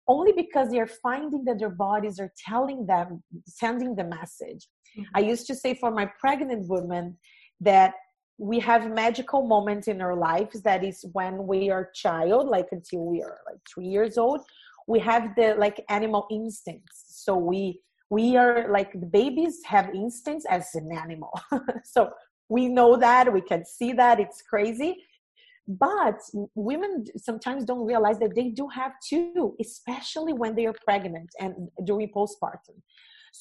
only because they're finding that their bodies are telling them sending the message mm-hmm. i used to say for my pregnant women that we have magical moments in our lives that is when we are child like until we are like three years old we have the like animal instincts. So we we are like the babies have instincts as an animal. So we know that we can see that it's crazy. But women sometimes don't realize that they do have too especially when they are pregnant and during postpartum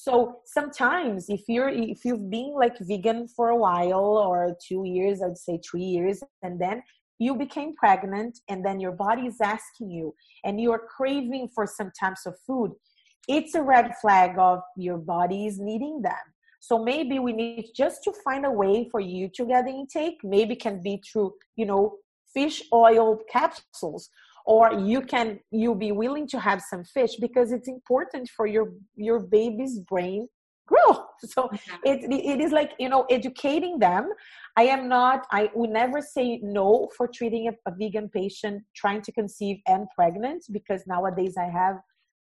so sometimes if you're if you've been like vegan for a while or two years i'd say three years and then you became pregnant and then your body is asking you and you are craving for some types of food it's a red flag of your body is needing them. So maybe we need just to find a way for you to get the intake. Maybe can be through you know fish oil capsules or you can you be willing to have some fish because it's important for your your baby's brain grow. So it, it is like you know educating them. I am not i would never say no for treating a, a vegan patient trying to conceive and pregnant because nowadays i have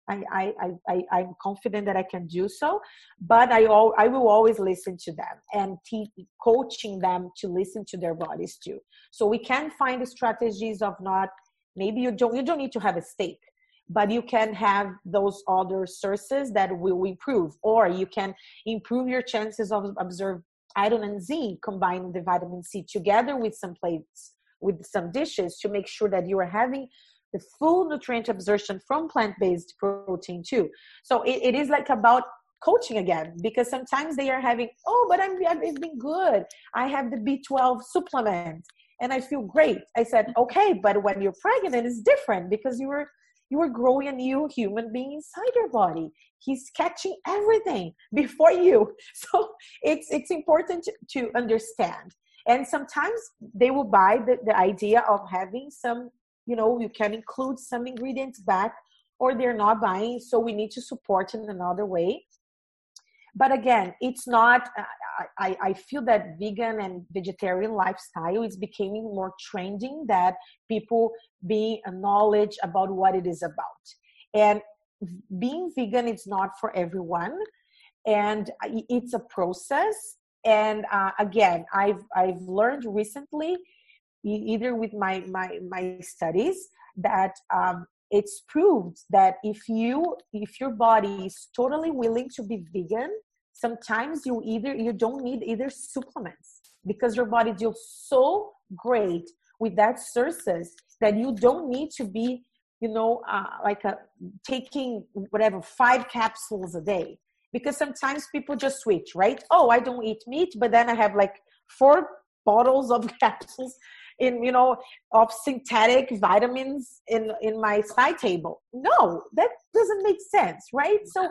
I, I, I, I'm confident that I can do so, but I, all, I will always listen to them and teach, coaching them to listen to their bodies too. So we can find strategies of not maybe you don't you don't need to have a steak but you can have those other sources that will improve or you can improve your chances of observe iron and zinc combining the vitamin c together with some plates with some dishes to make sure that you are having the full nutrient absorption from plant-based protein too. So it, it is like about coaching again because sometimes they are having oh but i'm i've been good. I have the b12 supplement and I feel great. I said, okay, but when you're pregnant, it's different because you were you were growing a new human being inside your body. He's catching everything before you. So it's it's important to, understand. And sometimes they will buy the, the idea of having some, you know, you can include some ingredients back, or they're not buying. So we need to support in another way but again it's not I, I feel that vegan and vegetarian lifestyle is becoming more trending that people be a knowledge about what it is about. And being vegan is not for everyone and it's a process. And uh, again i've i've learned recently either with my my my studies that um, it's proved that if you if your body is totally willing to be vegan sometimes you either you don't need either supplements because your body deals so great with that sources that you don't need to be you know uh, like a, taking whatever five capsules a day. Because sometimes people just switch right? Oh i don't eat meat but then i have like four bottles of capsules in you know of synthetic vitamins in in my side table. No that doesn't make sense right? So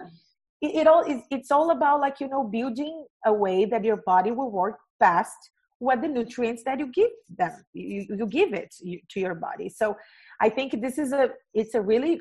it, it all is it's all about like you know building a way that your body will work best with the nutrients that you give them you, you give it to your body. So i think this is a it's a really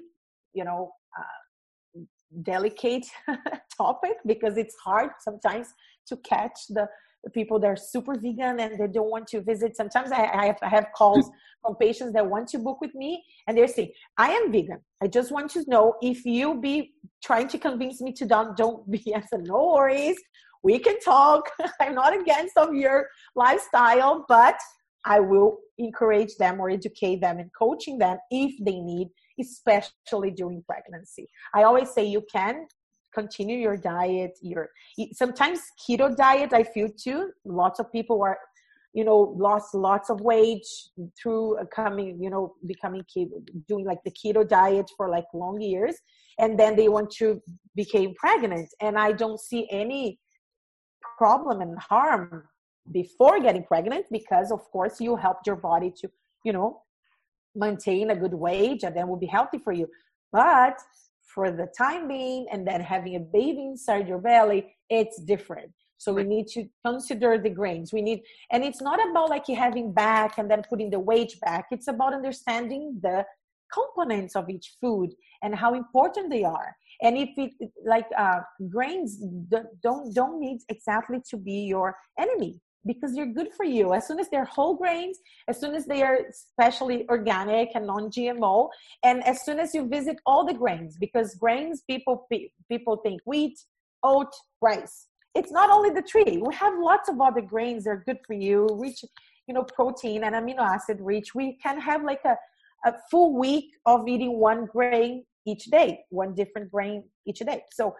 you know uh, delicate topic because it's hard sometimes to catch the people that are super vegan and they don't want to visit. Sometimes I, I, have, I have calls from patients that want to book with me and they're saying, I am vegan. I just want to know if you be trying to convince me to don't, don't be. I said, no worries. We can talk. I'm not against of your lifestyle, but I will encourage them or educate them and coaching them if they need, especially during pregnancy. I always say you can continue your diet your sometimes keto diet i feel too lots of people are you know lost lots of weight through coming you know becoming keto doing like the keto diet for like long years and then they want to became pregnant and i don't see any problem and harm before getting pregnant because of course you helped your body to you know maintain a good weight and then will be healthy for you. But for the time being and then having a baby inside your belly it's different. So we need to consider the grains. We need and it's not about like you having back and then putting the weight back. It's about understanding the components of each food and how important they are. And if it like uh, grains don't don't need exactly to be your enemy because they're good for you. As soon as they're whole grains as soon as they are especially organic and non-gmo and as soon as you visit all the grains because grains people people think wheat oat rice. It's not only the tree. We have lots of other grains that are good for you rich you know protein and amino acid rich. We can have like a, a full week of eating one grain each day one different grain each day. So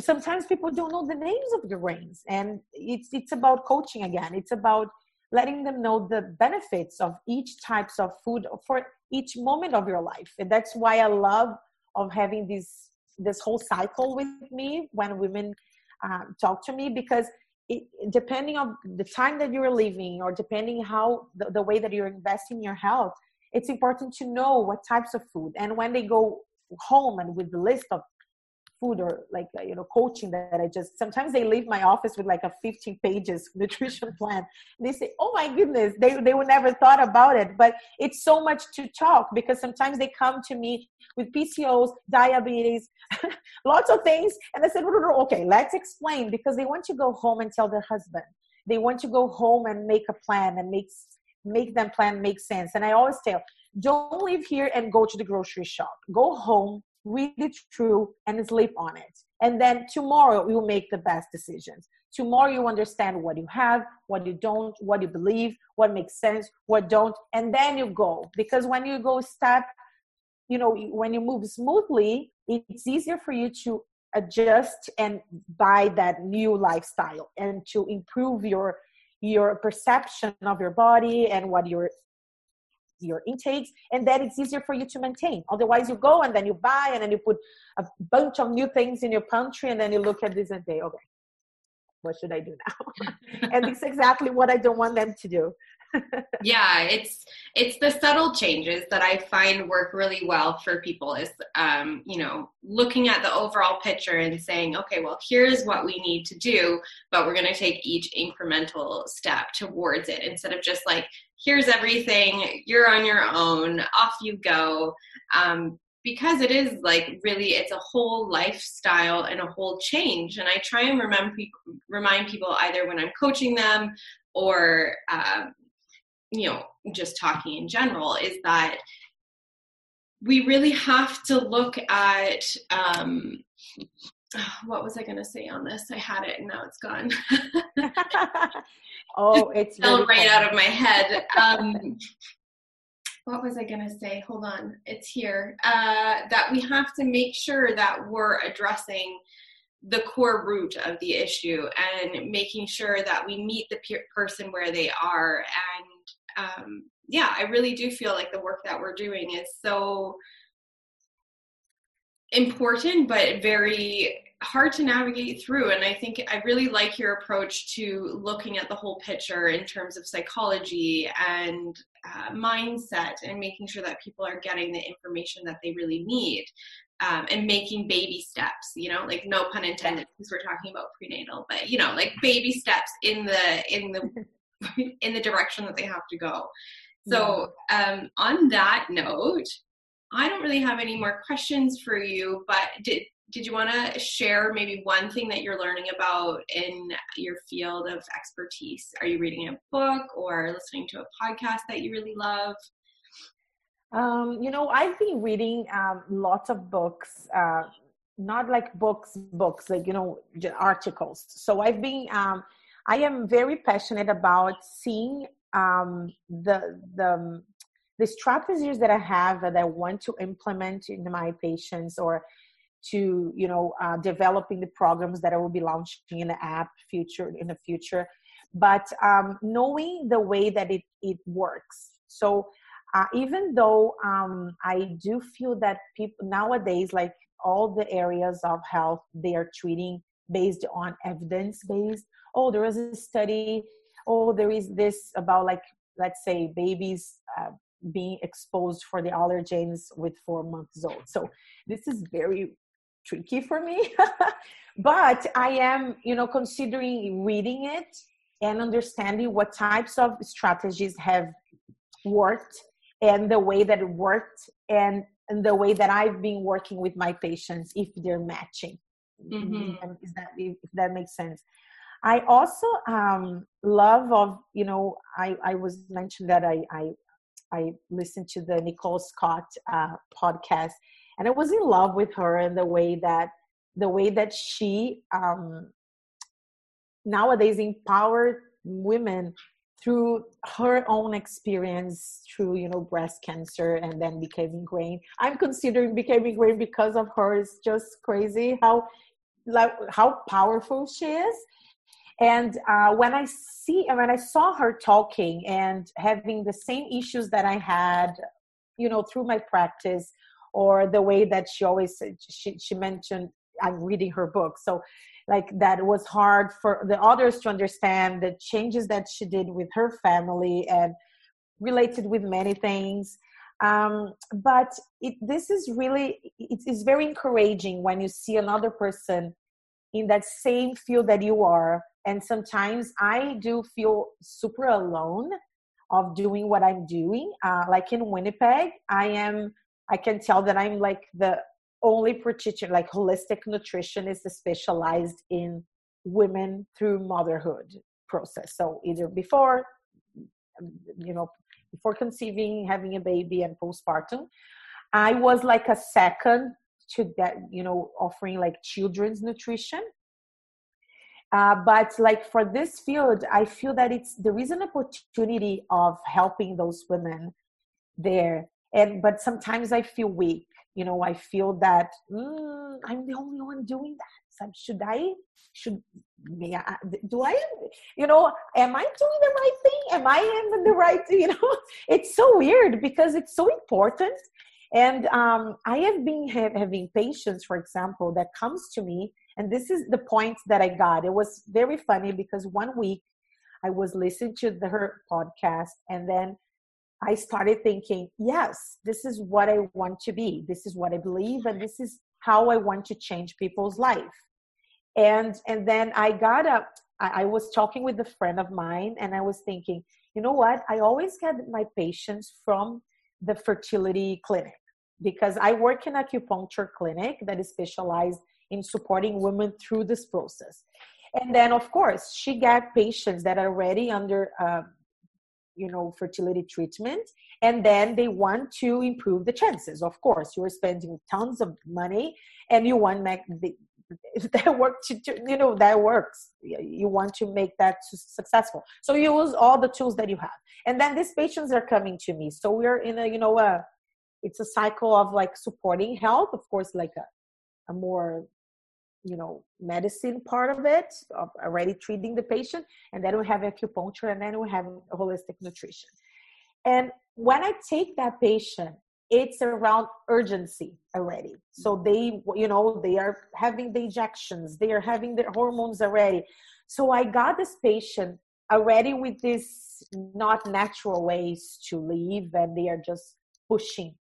sometimes people don't know the names of the grains and it's it's about coaching again. It's about letting them know the benefits of each types of food for each moment of your life. And that's why i love of having this this whole cycle with me when women um, talk to me because it, depending on the time that you're living or depending how the, the way that you're investing your health it's important to know what types of food. And when they go home and with the list of food or like uh, you know coaching that i just sometimes they leave my office with like a 15 pages nutrition plan. And they say oh my goodness they, they would never thought about it. But it's so much to talk because sometimes they come to me with pcos diabetes lots of things. And i said okay let's explain because they want to go home and tell their husband. They want to go home and make a plan and make make them plan make sense. And i always tell don't leave here and go to the grocery shop. Go home read it through and sleep on it. And then tomorrow you make the best decisions. Tomorrow you understand what you have what you don't what you believe what makes sense what don't and then you go. Because when you go step you know when you move smoothly it's easier for you to adjust and buy that new lifestyle and to improve your your perception of your body and what you're your intakes and then it's easier for you to maintain. Otherwise you go and then you buy and then you put a bunch of new things in your pantry and then you look at this and say okay what should i do now? And it's exactly what i don't want them to do yeah it's it's the subtle changes that i find work really well for people is um, you know looking at the overall picture and saying okay well here's what we need to do but we're going to take each incremental step towards it. Instead of just like here's everything you're on your own off you go um, because it is like really it's a whole lifestyle and a whole change and i try and remember remind people either when i'm coaching them or um, you know just talking in general is that we really have to look at um, what was I going to say on this? I had it and now it's gone. oh, it's fell right out of my head. Um, what was I going to say? Hold on, it's here. Uh, that we have to make sure that we're addressing the core root of the issue and making sure that we meet the pe- person where they are and um, yeah, I really do feel like the work that we're doing is so important, but very hard to navigate through. And I think I really like your approach to looking at the whole picture in terms of psychology and uh, mindset and making sure that people are getting the information that they really need. Um, and making baby steps, you know, like no pun intended, because we're talking about prenatal, but you know, like baby steps in the in the in the direction that they have to go. So, um, on that note, I don't really have any more questions for you, but did did you want to share maybe one thing that you're learning about in your field of expertise? Are you reading a book or listening to a podcast that you really love? Um, you know, I've been reading um, lots of books, uh, not like books, books, like, you know, articles. So I've been um, I am very passionate about seeing um, the the the strategies that I have that I want to implement in my patients or to you know uh, developing the programs that I will be launching in the app future in the future but um, knowing the way that it, it works. So uh, even though um, I do feel that people nowadays, like all the areas of health, they are treating based on evidence based. Oh, there is a study. Oh, there is this about like let's say babies uh, being exposed for the allergens with four months old. So this is very tricky for me, but I am, you know, considering reading it and understanding what types of strategies have worked and the way that it worked and, and the way that I've been working with my patients if they're matching. Mm-hmm. Is that if that makes sense? I also um, love of you know I I was mentioned that I I I listened to the Nicole Scott uh, podcast and I was in love with her and the way that the way that she um, nowadays empowered women through her own experience through you know breast cancer and then becoming grain i'm considering becoming grain because of her it's just crazy how like how powerful she is. And uh, when i see and when i saw her talking and having the same issues that i had you know through my practice or the way that she always she, she mentioned i'm reading her book. So like that was hard for the others to understand the changes that she did with her family and related with many things um, but it, this is really it is very encouraging when you see another person in that same field that you are. And sometimes i do feel super alone of doing what i'm doing. Uh, like in winnipeg i am i can tell that i'm like the only practitioner like holistic nutritionist, specialized in women through motherhood process. So either before you know before conceiving having a baby and postpartum. I was like a second to that you know offering like children's nutrition. Uh, but like for this field i feel that it's there is an opportunity of helping those women there. And but sometimes i feel weak. You know i feel that mm, i'm the only one doing that should i should yeah, do i you know am i doing the right thing am i in the right you know it's so weird because it's so important and um, i have been having patients for example that comes to me and this is the point that i got it was very funny because one week i was listening to the, her podcast and then I started thinking, yes, this is what I want to be. This is what I believe, and this is how I want to change people's life. And and then I got up. I, I was talking with a friend of mine, and I was thinking, you know what? I always get my patients from the fertility clinic because I work in acupuncture clinic that is specialized in supporting women through this process. And then, of course, she got patients that are already under uh, you know fertility treatment and then they want to improve the chances of course you're spending tons of money and you want make the, that work to, you know that works. You want to make that successful. So you use all the tools that you have. And then these patients are coming to me. So we're in a you know a it's a cycle of like supporting health of course like a, a more you know medicine part of it of already treating the patient. And then we have acupuncture and then we have holistic nutrition. And when i take that patient it's around urgency already. So mm-hmm. they you know they are having the injections they are having their hormones already. So i got this patient already with these not natural ways to live and they are just pushing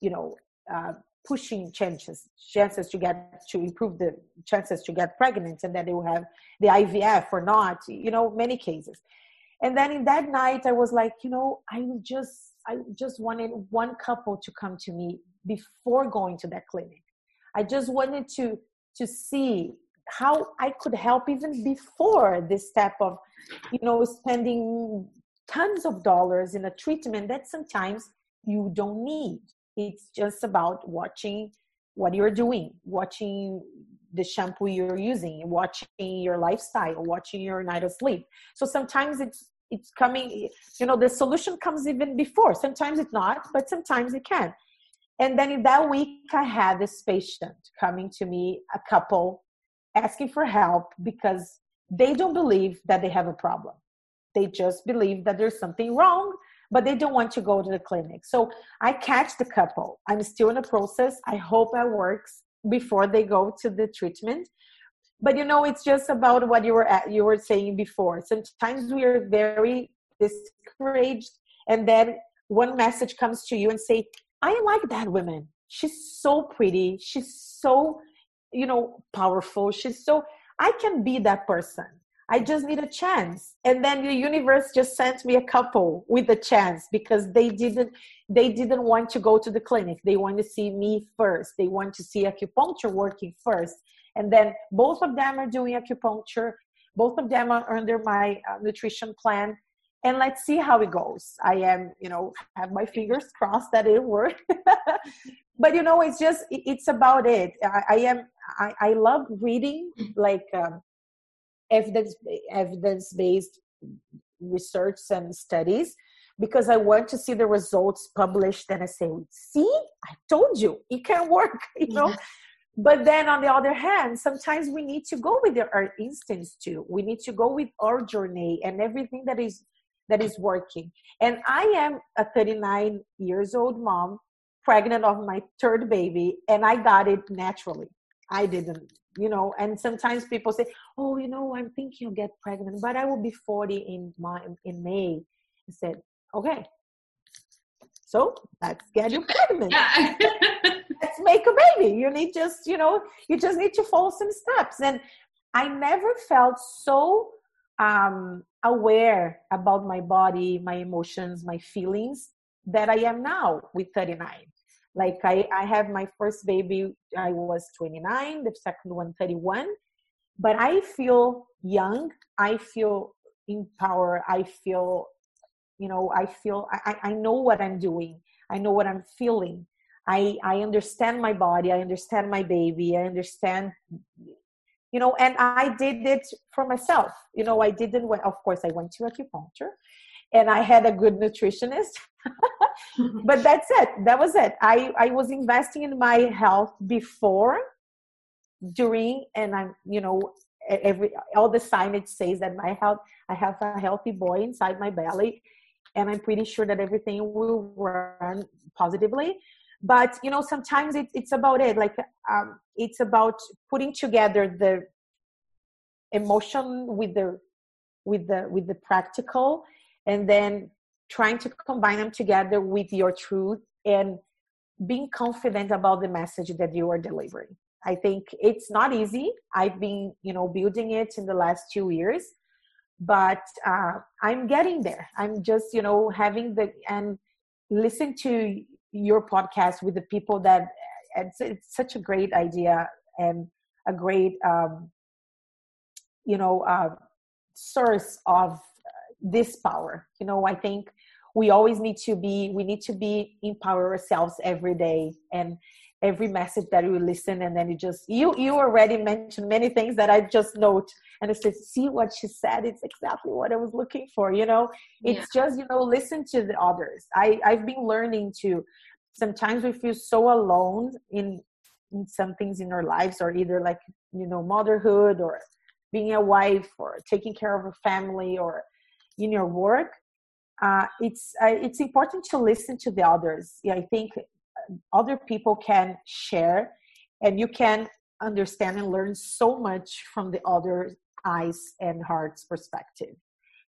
you know uh, pushing chances chances to get to improve the chances to get pregnant and then they will have the ivf or not you know many cases. And then in that night i was like you know i just i just wanted one couple to come to me before going to that clinic. I just wanted to to see how i could help even before this step of you know spending tons of dollars in a treatment that sometimes you don't need. It's just about watching what you're doing watching the shampoo you're using watching your lifestyle watching your night of sleep. So sometimes it's it's coming you know the solution comes even before. Sometimes it's not but sometimes it can. And then in that week i had this patient coming to me a couple asking for help because they don't believe that they have a problem. They just believe that there's something wrong but they don't want to go to the clinic. So i catch the couple. I'm still in the process. I hope it works before they go to the treatment but you know it's just about what you were at, you were saying before. Sometimes we are very discouraged and then one message comes to you and say i like that woman. She's so pretty. She's so you know powerful. She's so i can be that person. I just need a chance. And then the universe just sent me a couple with a chance because they didn't they didn't want to go to the clinic. They want to see me first. They want to see acupuncture working first and then both of them are doing acupuncture. Both of them are under my uh, nutrition plan. And let's see how it goes. I am you know have my fingers crossed that it works. But you know it's just it's about it. I, I am I, I love reading like um, evidence evidence based research and studies because i want to see the results published and i say see? I told you. It can work you know but then on the other hand sometimes we need to go with our instincts too. We need to go with our journey and everything that is that is working. And i am a 39 years old mom pregnant of my third baby and i got it naturally. I didn't you know and sometimes people say oh you know i'm thinking of get pregnant but i will be 40 in my in may. I said okay. So let's get you pregnant. Yeah. let's make a baby you need just you know you just need to follow some steps and i never felt so um aware about my body my emotions my feelings that i am now with 39 like I, I have my first baby, I was 29, the second one 31. But I feel young. I feel empowered. I feel, you know, I feel I, I know what I'm doing. I know what I'm feeling. I I understand my body. I understand my baby. I understand you know and i did it for myself you know i didn't of course i went to acupuncture and i had a good nutritionist but that's it that was it i i was investing in my health before during and i'm you know every all the signage says that my health i have a healthy boy inside my belly and i'm pretty sure that everything will run positively but you know sometimes it, it's about it like um, it's about putting together the emotion with the with the with the practical and then trying to combine them together with your truth and being confident about the message that you are delivering. I think it's not easy. I've been you know building it in the last two years but uh, i'm getting there. I'm just you know having the and listen to your podcast with the people that it's, it's such a great idea and a great um, you know uh, source of this power. You know i think we always need to be we need to be empower ourselves every day. And every message that we listen and then you just you you already mentioned many things that i just note. And i said see what she said? It's exactly what i was looking for you know? It's yeah. just you know listen to the others. I i've been learning to sometimes we feel so alone in in some things in our lives or either like you know motherhood or being a wife or taking care of a family or in your work. Uh, it's uh, it's important to listen to the others. Yeah, I think other people can share, and you can understand and learn so much from the other eyes and hearts perspective.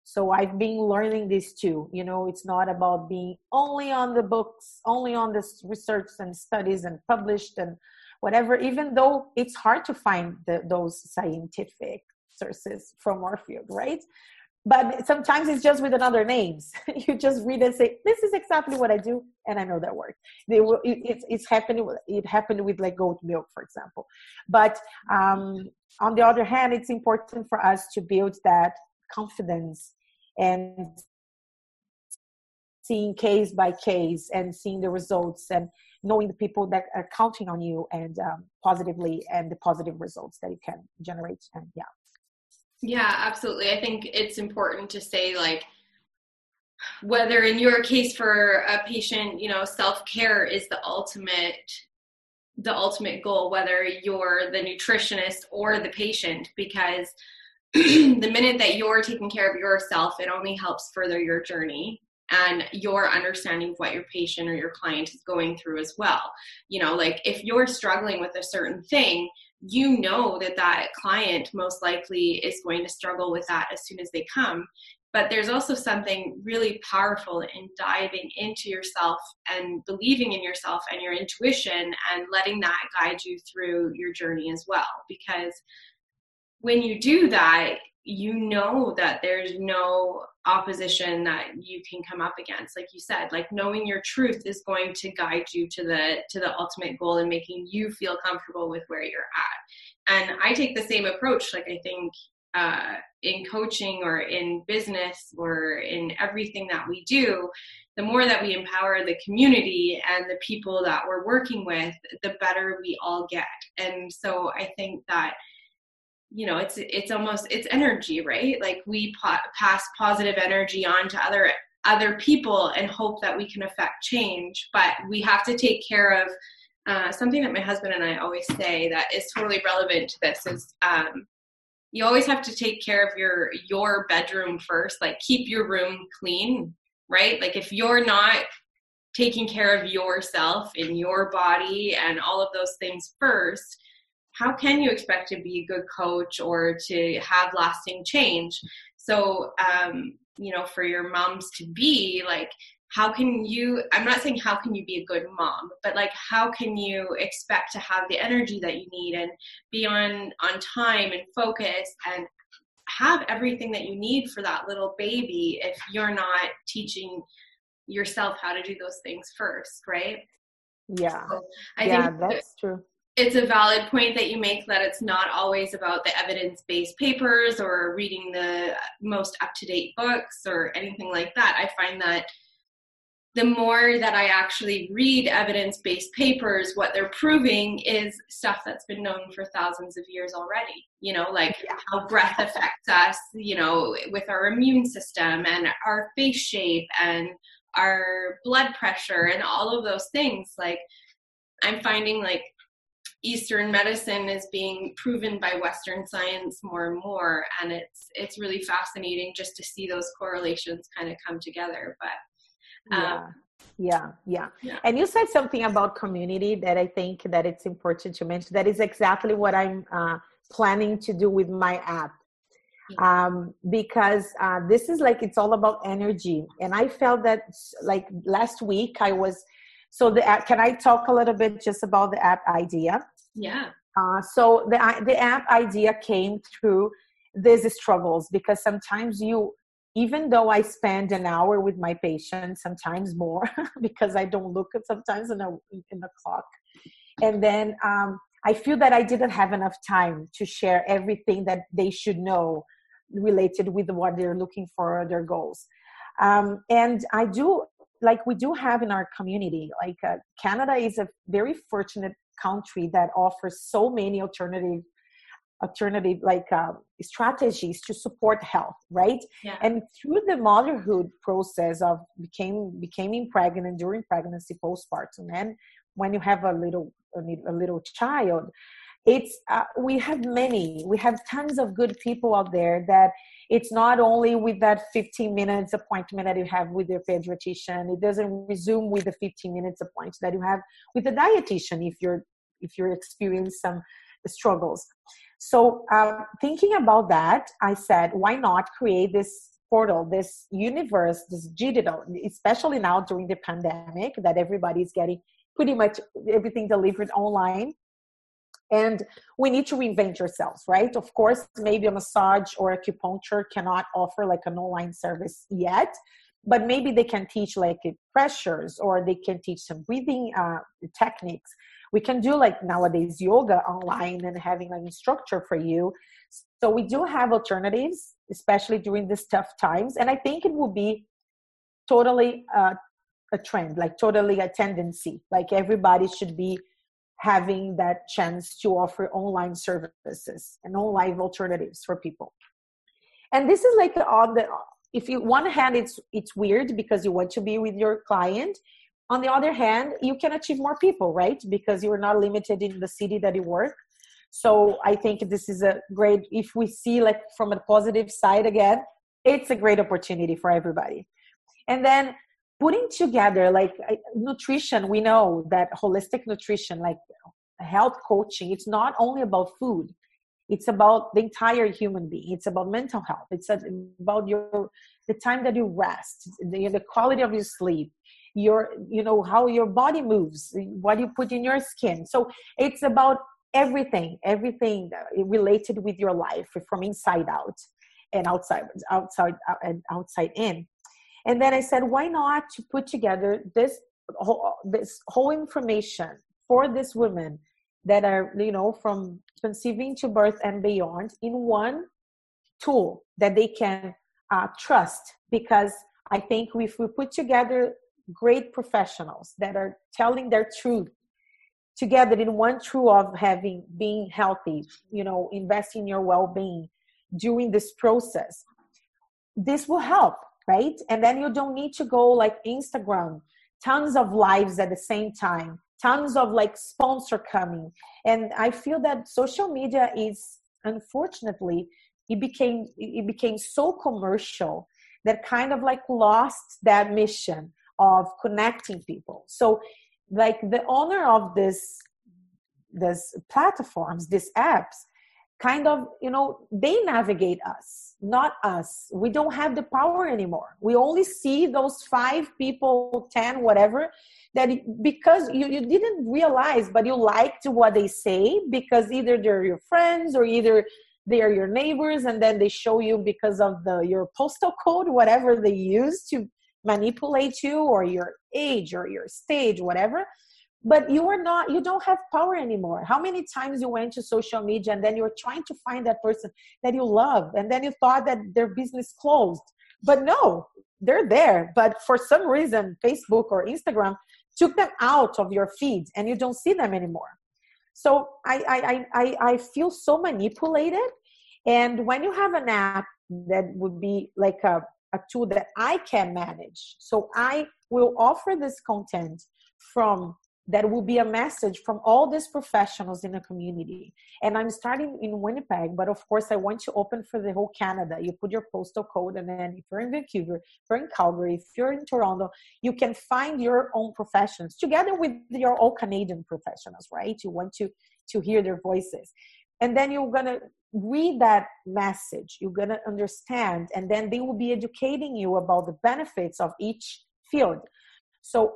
So I've been learning this too. You know, it's not about being only on the books, only on the research and studies and published and whatever. Even though it's hard to find the, those scientific sources from our field, right? But sometimes it's just with another names. You just read and say this is exactly what i do and i know that works. They will it, it's, it's happening it happened with like goat milk for example. But um, on the other hand it's important for us to build that confidence and seeing case by case and seeing the results and knowing the people that are counting on you and um, positively and the positive results that you can generate and yeah yeah, absolutely. I think it's important to say, like, whether in your case for a patient, you know, self care is the ultimate the ultimate goal whether you're the nutritionist or the patient because the minute that you're taking care of yourself, it only helps further your journey and your understanding of what your patient or your client is going through as well. You know, like if you're struggling with a certain thing, you know that that client most likely is going to struggle with that as soon as they come. But there's also something really powerful in diving into yourself and believing in yourself and your intuition and letting that guide you through your journey as well. Because when you do that, you know that there's no opposition that you can come up against. Like you said like knowing your truth is going to guide you to the to the ultimate goal and making you feel comfortable with where you're at. And i take the same approach like i think uh, in coaching or in business or in everything that we do the more that we empower the community and the people that we're working with the better we all get. And so i think that you know it's it's almost it's energy right? Like we po- pass positive energy on to other other people and hope that we can affect change but we have to take care of uh, something that my husband and i always say that is totally relevant to this is um, you always have to take care of your your bedroom first like keep your room clean right? Like if you're not taking care of yourself in your body and all of those things first how can you expect to be a good coach or to have lasting change? So um, you know for your moms to be like how can you i'm not saying how can you be a good mom but like how can you expect to have the energy that you need and be on on time and focus and have everything that you need for that little baby if you're not teaching yourself how to do those things first right? Yeah. So I yeah that's true it's a valid point that you make that it's not always about the evidence based papers or reading the most up to date books or anything like that. I find that the more that I actually read evidence based papers, what they're proving is stuff that's been known for thousands of years already. You know, like yeah. how breath affects us, you know, with our immune system and our face shape and our blood pressure and all of those things. Like, I'm finding like Eastern medicine is being proven by Western science more and more, and it's it's really fascinating just to see those correlations kind of come together. But um, yeah. Yeah, yeah, yeah. And you said something about community that I think that it's important to mention. That is exactly what I'm uh, planning to do with my app. Um, because uh, this is like it's all about energy, and I felt that like last week I was so the app, can I talk a little bit just about the app idea? Yeah. Uh, so the the app idea came through these struggles because sometimes you even though I spend an hour with my patient, sometimes more because I don't look at sometimes in the in the clock, and then um, I feel that I didn't have enough time to share everything that they should know related with what they're looking for their goals. Um, and I do like we do have in our community like uh, canada is a very fortunate country that offers so many alternative alternative like uh, strategies to support health right yeah. and through the motherhood process of became becoming pregnant during pregnancy postpartum and when you have a little a little child it's uh, we have many. We have tons of good people out there that it's not only with that 15 minutes appointment that you have with your pediatrician. It doesn't resume with the 15 minutes appointment that you have with the dietitian if you're if you're experiencing some struggles. So uh, thinking about that i said why not create this portal this universe this digital especially now during the pandemic that everybody's getting pretty much everything delivered online and we need to reinvent ourselves right? Of course maybe a massage or acupuncture cannot offer like an online service yet but maybe they can teach like pressures or they can teach some breathing uh, techniques. We can do like nowadays yoga online and having an instructor for you. So we do have alternatives especially during these tough times and i think it will be totally uh, a trend like totally a tendency. Like everybody should be having that chance to offer online services and online alternatives for people. And this is like on the if you one hand it's it's weird because you want to be with your client. On the other hand you can achieve more people right? Because you're not limited in the city that you work. So i think this is a great if we see like from a positive side again it's a great opportunity for everybody. And then putting together like nutrition we know that holistic nutrition like health coaching it's not only about food. It's about the entire human being. It's about mental health. It's about your the time that you rest the, the quality of your sleep your you know how your body moves what you put in your skin. So it's about everything everything related with your life from inside out and outside outside uh, and outside in and then i said why not to put together this whole, this whole information for this women that are you know from conceiving to birth and beyond in one tool that they can uh, trust? Because i think if we put together great professionals that are telling their truth together in one true of having being healthy you know investing in your well-being during this process this will help right? And then you don't need to go like instagram. Tons of lives at the same time. Tons of like sponsor coming. And i feel that social media is unfortunately it became it became so commercial that kind of like lost that mission of connecting people. So like the owner of this this platforms these apps kind of you know they navigate us not us. We don't have the power anymore. We only see those five people 10 whatever that because you, you didn't realize but you liked what they say because either they're your friends or either they are your neighbors and then they show you because of the your postal code whatever they use to manipulate you or your age or your stage whatever but you are not you don't have power anymore. How many times you went to social media and then you're trying to find that person that you love and then you thought that their business closed? But no they're there. But for some reason facebook or instagram took them out of your feed and you don't see them anymore. So i i i, I feel so manipulated. And when you have an app that would be like a, a tool that i can manage so i will offer this content from that will be a message from all these professionals in the community. And I'm starting in Winnipeg, but of course, I want to open for the whole Canada. You put your postal code, and then if you're in Vancouver, if you're in Calgary, if you're in Toronto, you can find your own professions together with your all Canadian professionals, right? You want to to hear their voices. And then you're gonna read that message, you're gonna understand, and then they will be educating you about the benefits of each field. So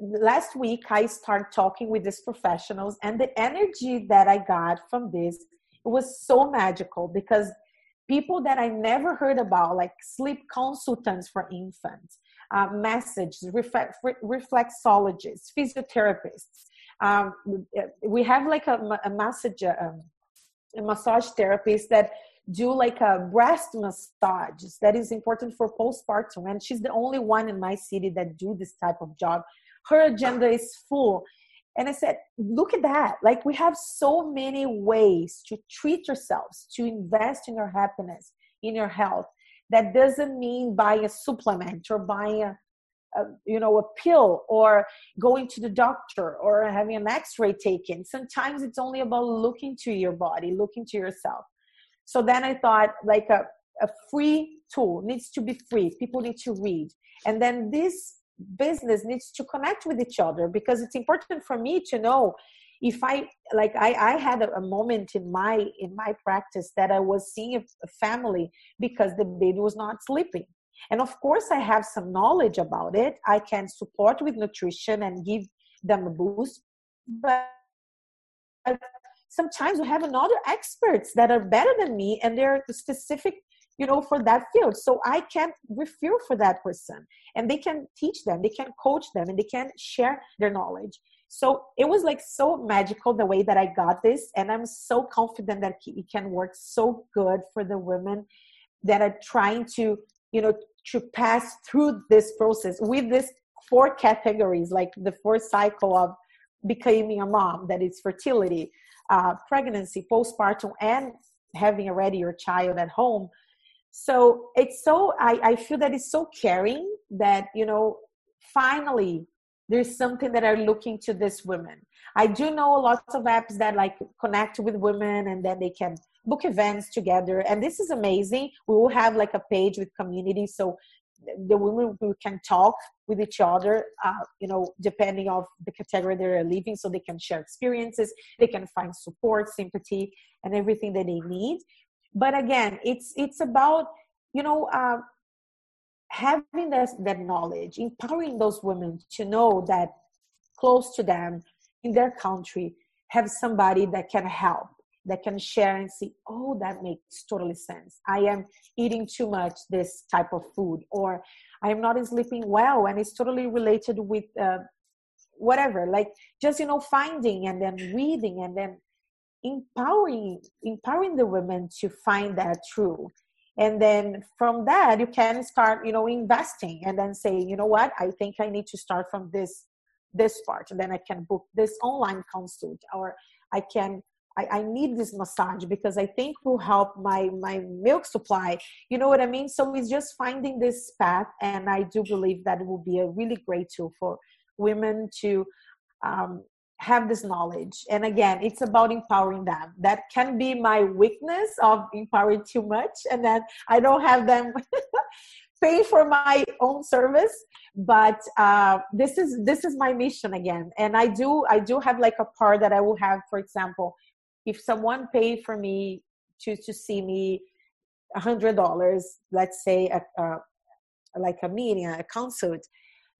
last week i started talking with these professionals and the energy that i got from this was so magical because people that i never heard about like sleep consultants for infants uh, messages reflect, reflexologists physiotherapists um, we have like a, a massage um, a massage therapist that do like a breast massage that is important for postpartum and she's the only one in my city that do this type of job her agenda is full. And i said look at that. Like we have so many ways to treat yourselves to invest in your happiness in your health. That doesn't mean buying a supplement or buying a, a, you know a pill or going to the doctor or having an x-ray taken. Sometimes it's only about looking to your body looking to yourself. So then i thought like a, a free tool needs to be free. People need to read. And then this business needs to connect with each other because it's important for me to know if i like i, I had a, a moment in my in my practice that i was seeing a, a family because the baby was not sleeping. And of course i have some knowledge about it. I can support with nutrition and give them a boost. But sometimes we have another experts that are better than me and they're specific you know for that field. So i can refer for that person. And they can teach them they can coach them and they can share their knowledge. So it was like so magical the way that i got this. And i'm so confident that it can work so good for the women that are trying to you know to pass through this process with this four categories like the fourth cycle of becoming a mom that is fertility uh, pregnancy postpartum and having already your child at home so it's so I, I feel that it's so caring that you know finally there's something that are looking to this women. I do know lots of apps that like connect with women and then they can book events together. And this is amazing. We will have like a page with community so the women who can talk with each other uh, you know depending of the category they're living so they can share experiences they can find support sympathy and everything that they need but again it's it's about you know uh, having that, that knowledge empowering those women to know that close to them in their country have somebody that can help that can share and see oh that makes totally sense. I am eating too much this type of food or i am not sleeping well and it's totally related with uh, whatever like just you know finding and then reading and then empowering empowering the women to find that true and then from that you can start you know investing and then say you know what i think i need to start from this this part and then i can book this online consult or i can I, I need this massage because I think will help my my milk supply. You know what I mean? So it's just finding this path, and I do believe that it will be a really great tool for women to um, have this knowledge. And again, it's about empowering them. That can be my weakness of empowering too much, and then I don't have them. pay for my own service but uh, this is this is my mission again and i do i do have like a part that i will have for example if someone paid for me to to see me a hundred dollars let's say a, a, like a meeting a consult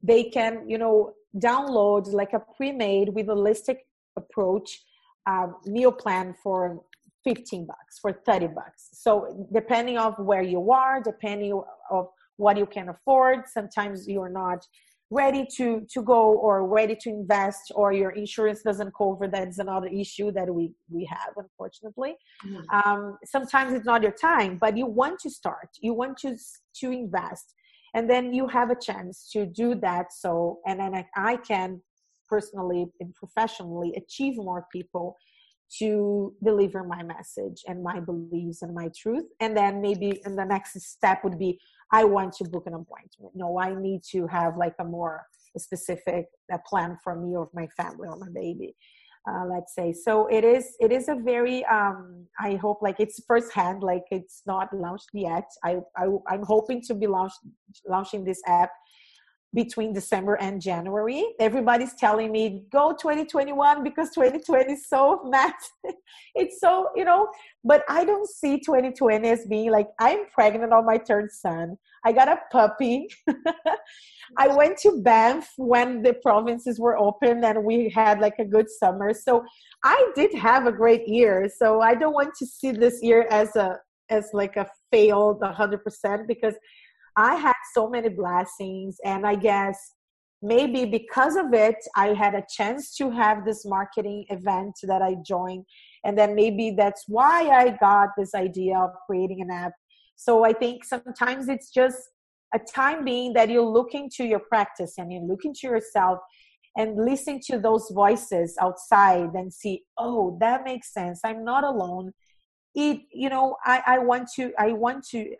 they can you know download like a pre-made with a holistic approach um, meal plan for 15 bucks for 30 bucks. So depending of where you are depending of what you can afford sometimes you're not ready to to go or ready to invest or your insurance doesn't cover that's another issue that we we have unfortunately. Mm-hmm. um, sometimes it's not your time but you want to start. You want to to invest and then you have a chance to do that so and then I, I can personally and professionally achieve more people to deliver my message and my beliefs and my truth and then maybe the next step would be I want to book an appointment. No, I need to have like a more specific a plan for me or my family or my baby. Uh, let's say. So it is it is a very um i hope like it's first hand like it's not launched yet. I, I i'm hoping to be launched launching this app between December and January. Everybody's telling me go 2021 because 2020 is so mad. it's so, you know, but I don't see 2020 as being like I'm pregnant on my third son. I got a puppy. I went to Banff when the provinces were open and we had like a good summer. So I did have a great year. So I don't want to see this year as a as like a failed 100% because I had so many blessings, and I guess maybe because of it, I had a chance to have this marketing event that I joined, and then maybe that's why I got this idea of creating an app. So I think sometimes it's just a time being that you're looking to your practice and you're looking to yourself and listen to those voices outside and see, oh, that makes sense. I'm not alone it you know i i want to i want to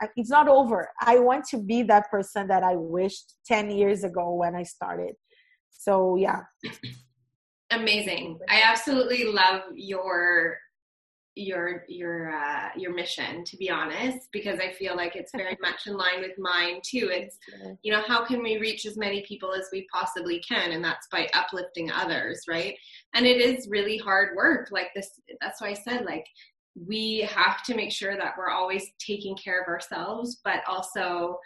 I, it's not over. I want to be that person that i wished 10 years ago when i started. So yeah. Amazing. I absolutely love your your your uh, your mission to be honest because i feel like it's very much in line with mine too. It's you know how can we reach as many people as we possibly can? And that's by uplifting others right? And it is really hard work. Like this that's why i said like we have to make sure that we're always taking care of ourselves, but also,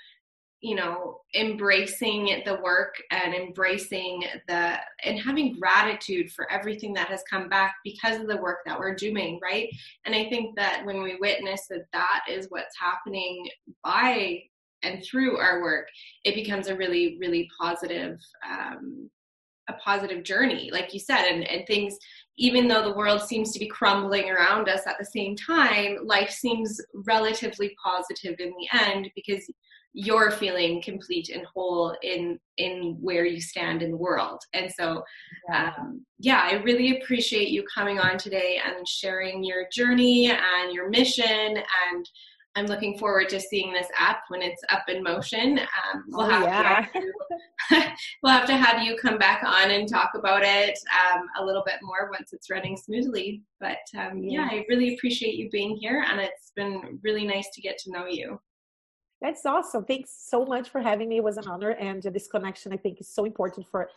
you know, embracing the work and embracing the and having gratitude for everything that has come back because of the work that we're doing, right? And I think that when we witness that that is what's happening by and through our work, it becomes a really, really positive um, a positive journey, like you said, and, and things even though the world seems to be crumbling around us at the same time, life seems relatively positive in the end because you're feeling complete and whole in in where you stand in the world and so yeah. Um, yeah i really appreciate you coming on today and sharing your journey and your mission and I'm looking forward to seeing this app when it's up in motion. Um, we'll, oh, have yeah. to, we'll have to have you come back on and talk about it um, a little bit more once it's running smoothly. But um, yeah, I really appreciate you being here, and it's been really nice to get to know you. That's awesome. Thanks so much for having me. It was an honor, and this connection I think is so important for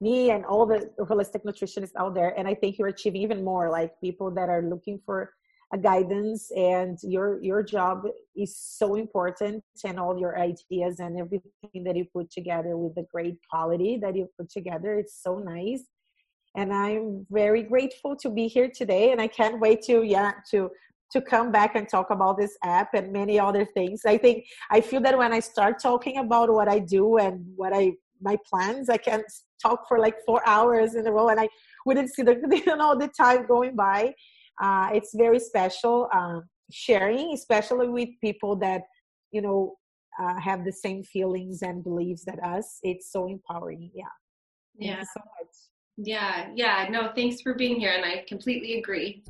me and all the holistic nutritionists out there. And I think you're achieving even more, like people that are looking for a guidance and your your job is so important and all your ideas and everything that you put together with the great quality that you put together it's so nice. And i'm very grateful to be here today and i can't wait to yeah to to come back and talk about this app and many other things. I think i feel that when i start talking about what i do and what i my plans i can talk for like four hours in a row and i wouldn't see the you know the time going by uh, it's very special um, sharing especially with people that you know uh, have the same feelings and beliefs that us. It's so empowering yeah. Thank yeah. so much. Yeah yeah no thanks for being here and i completely agree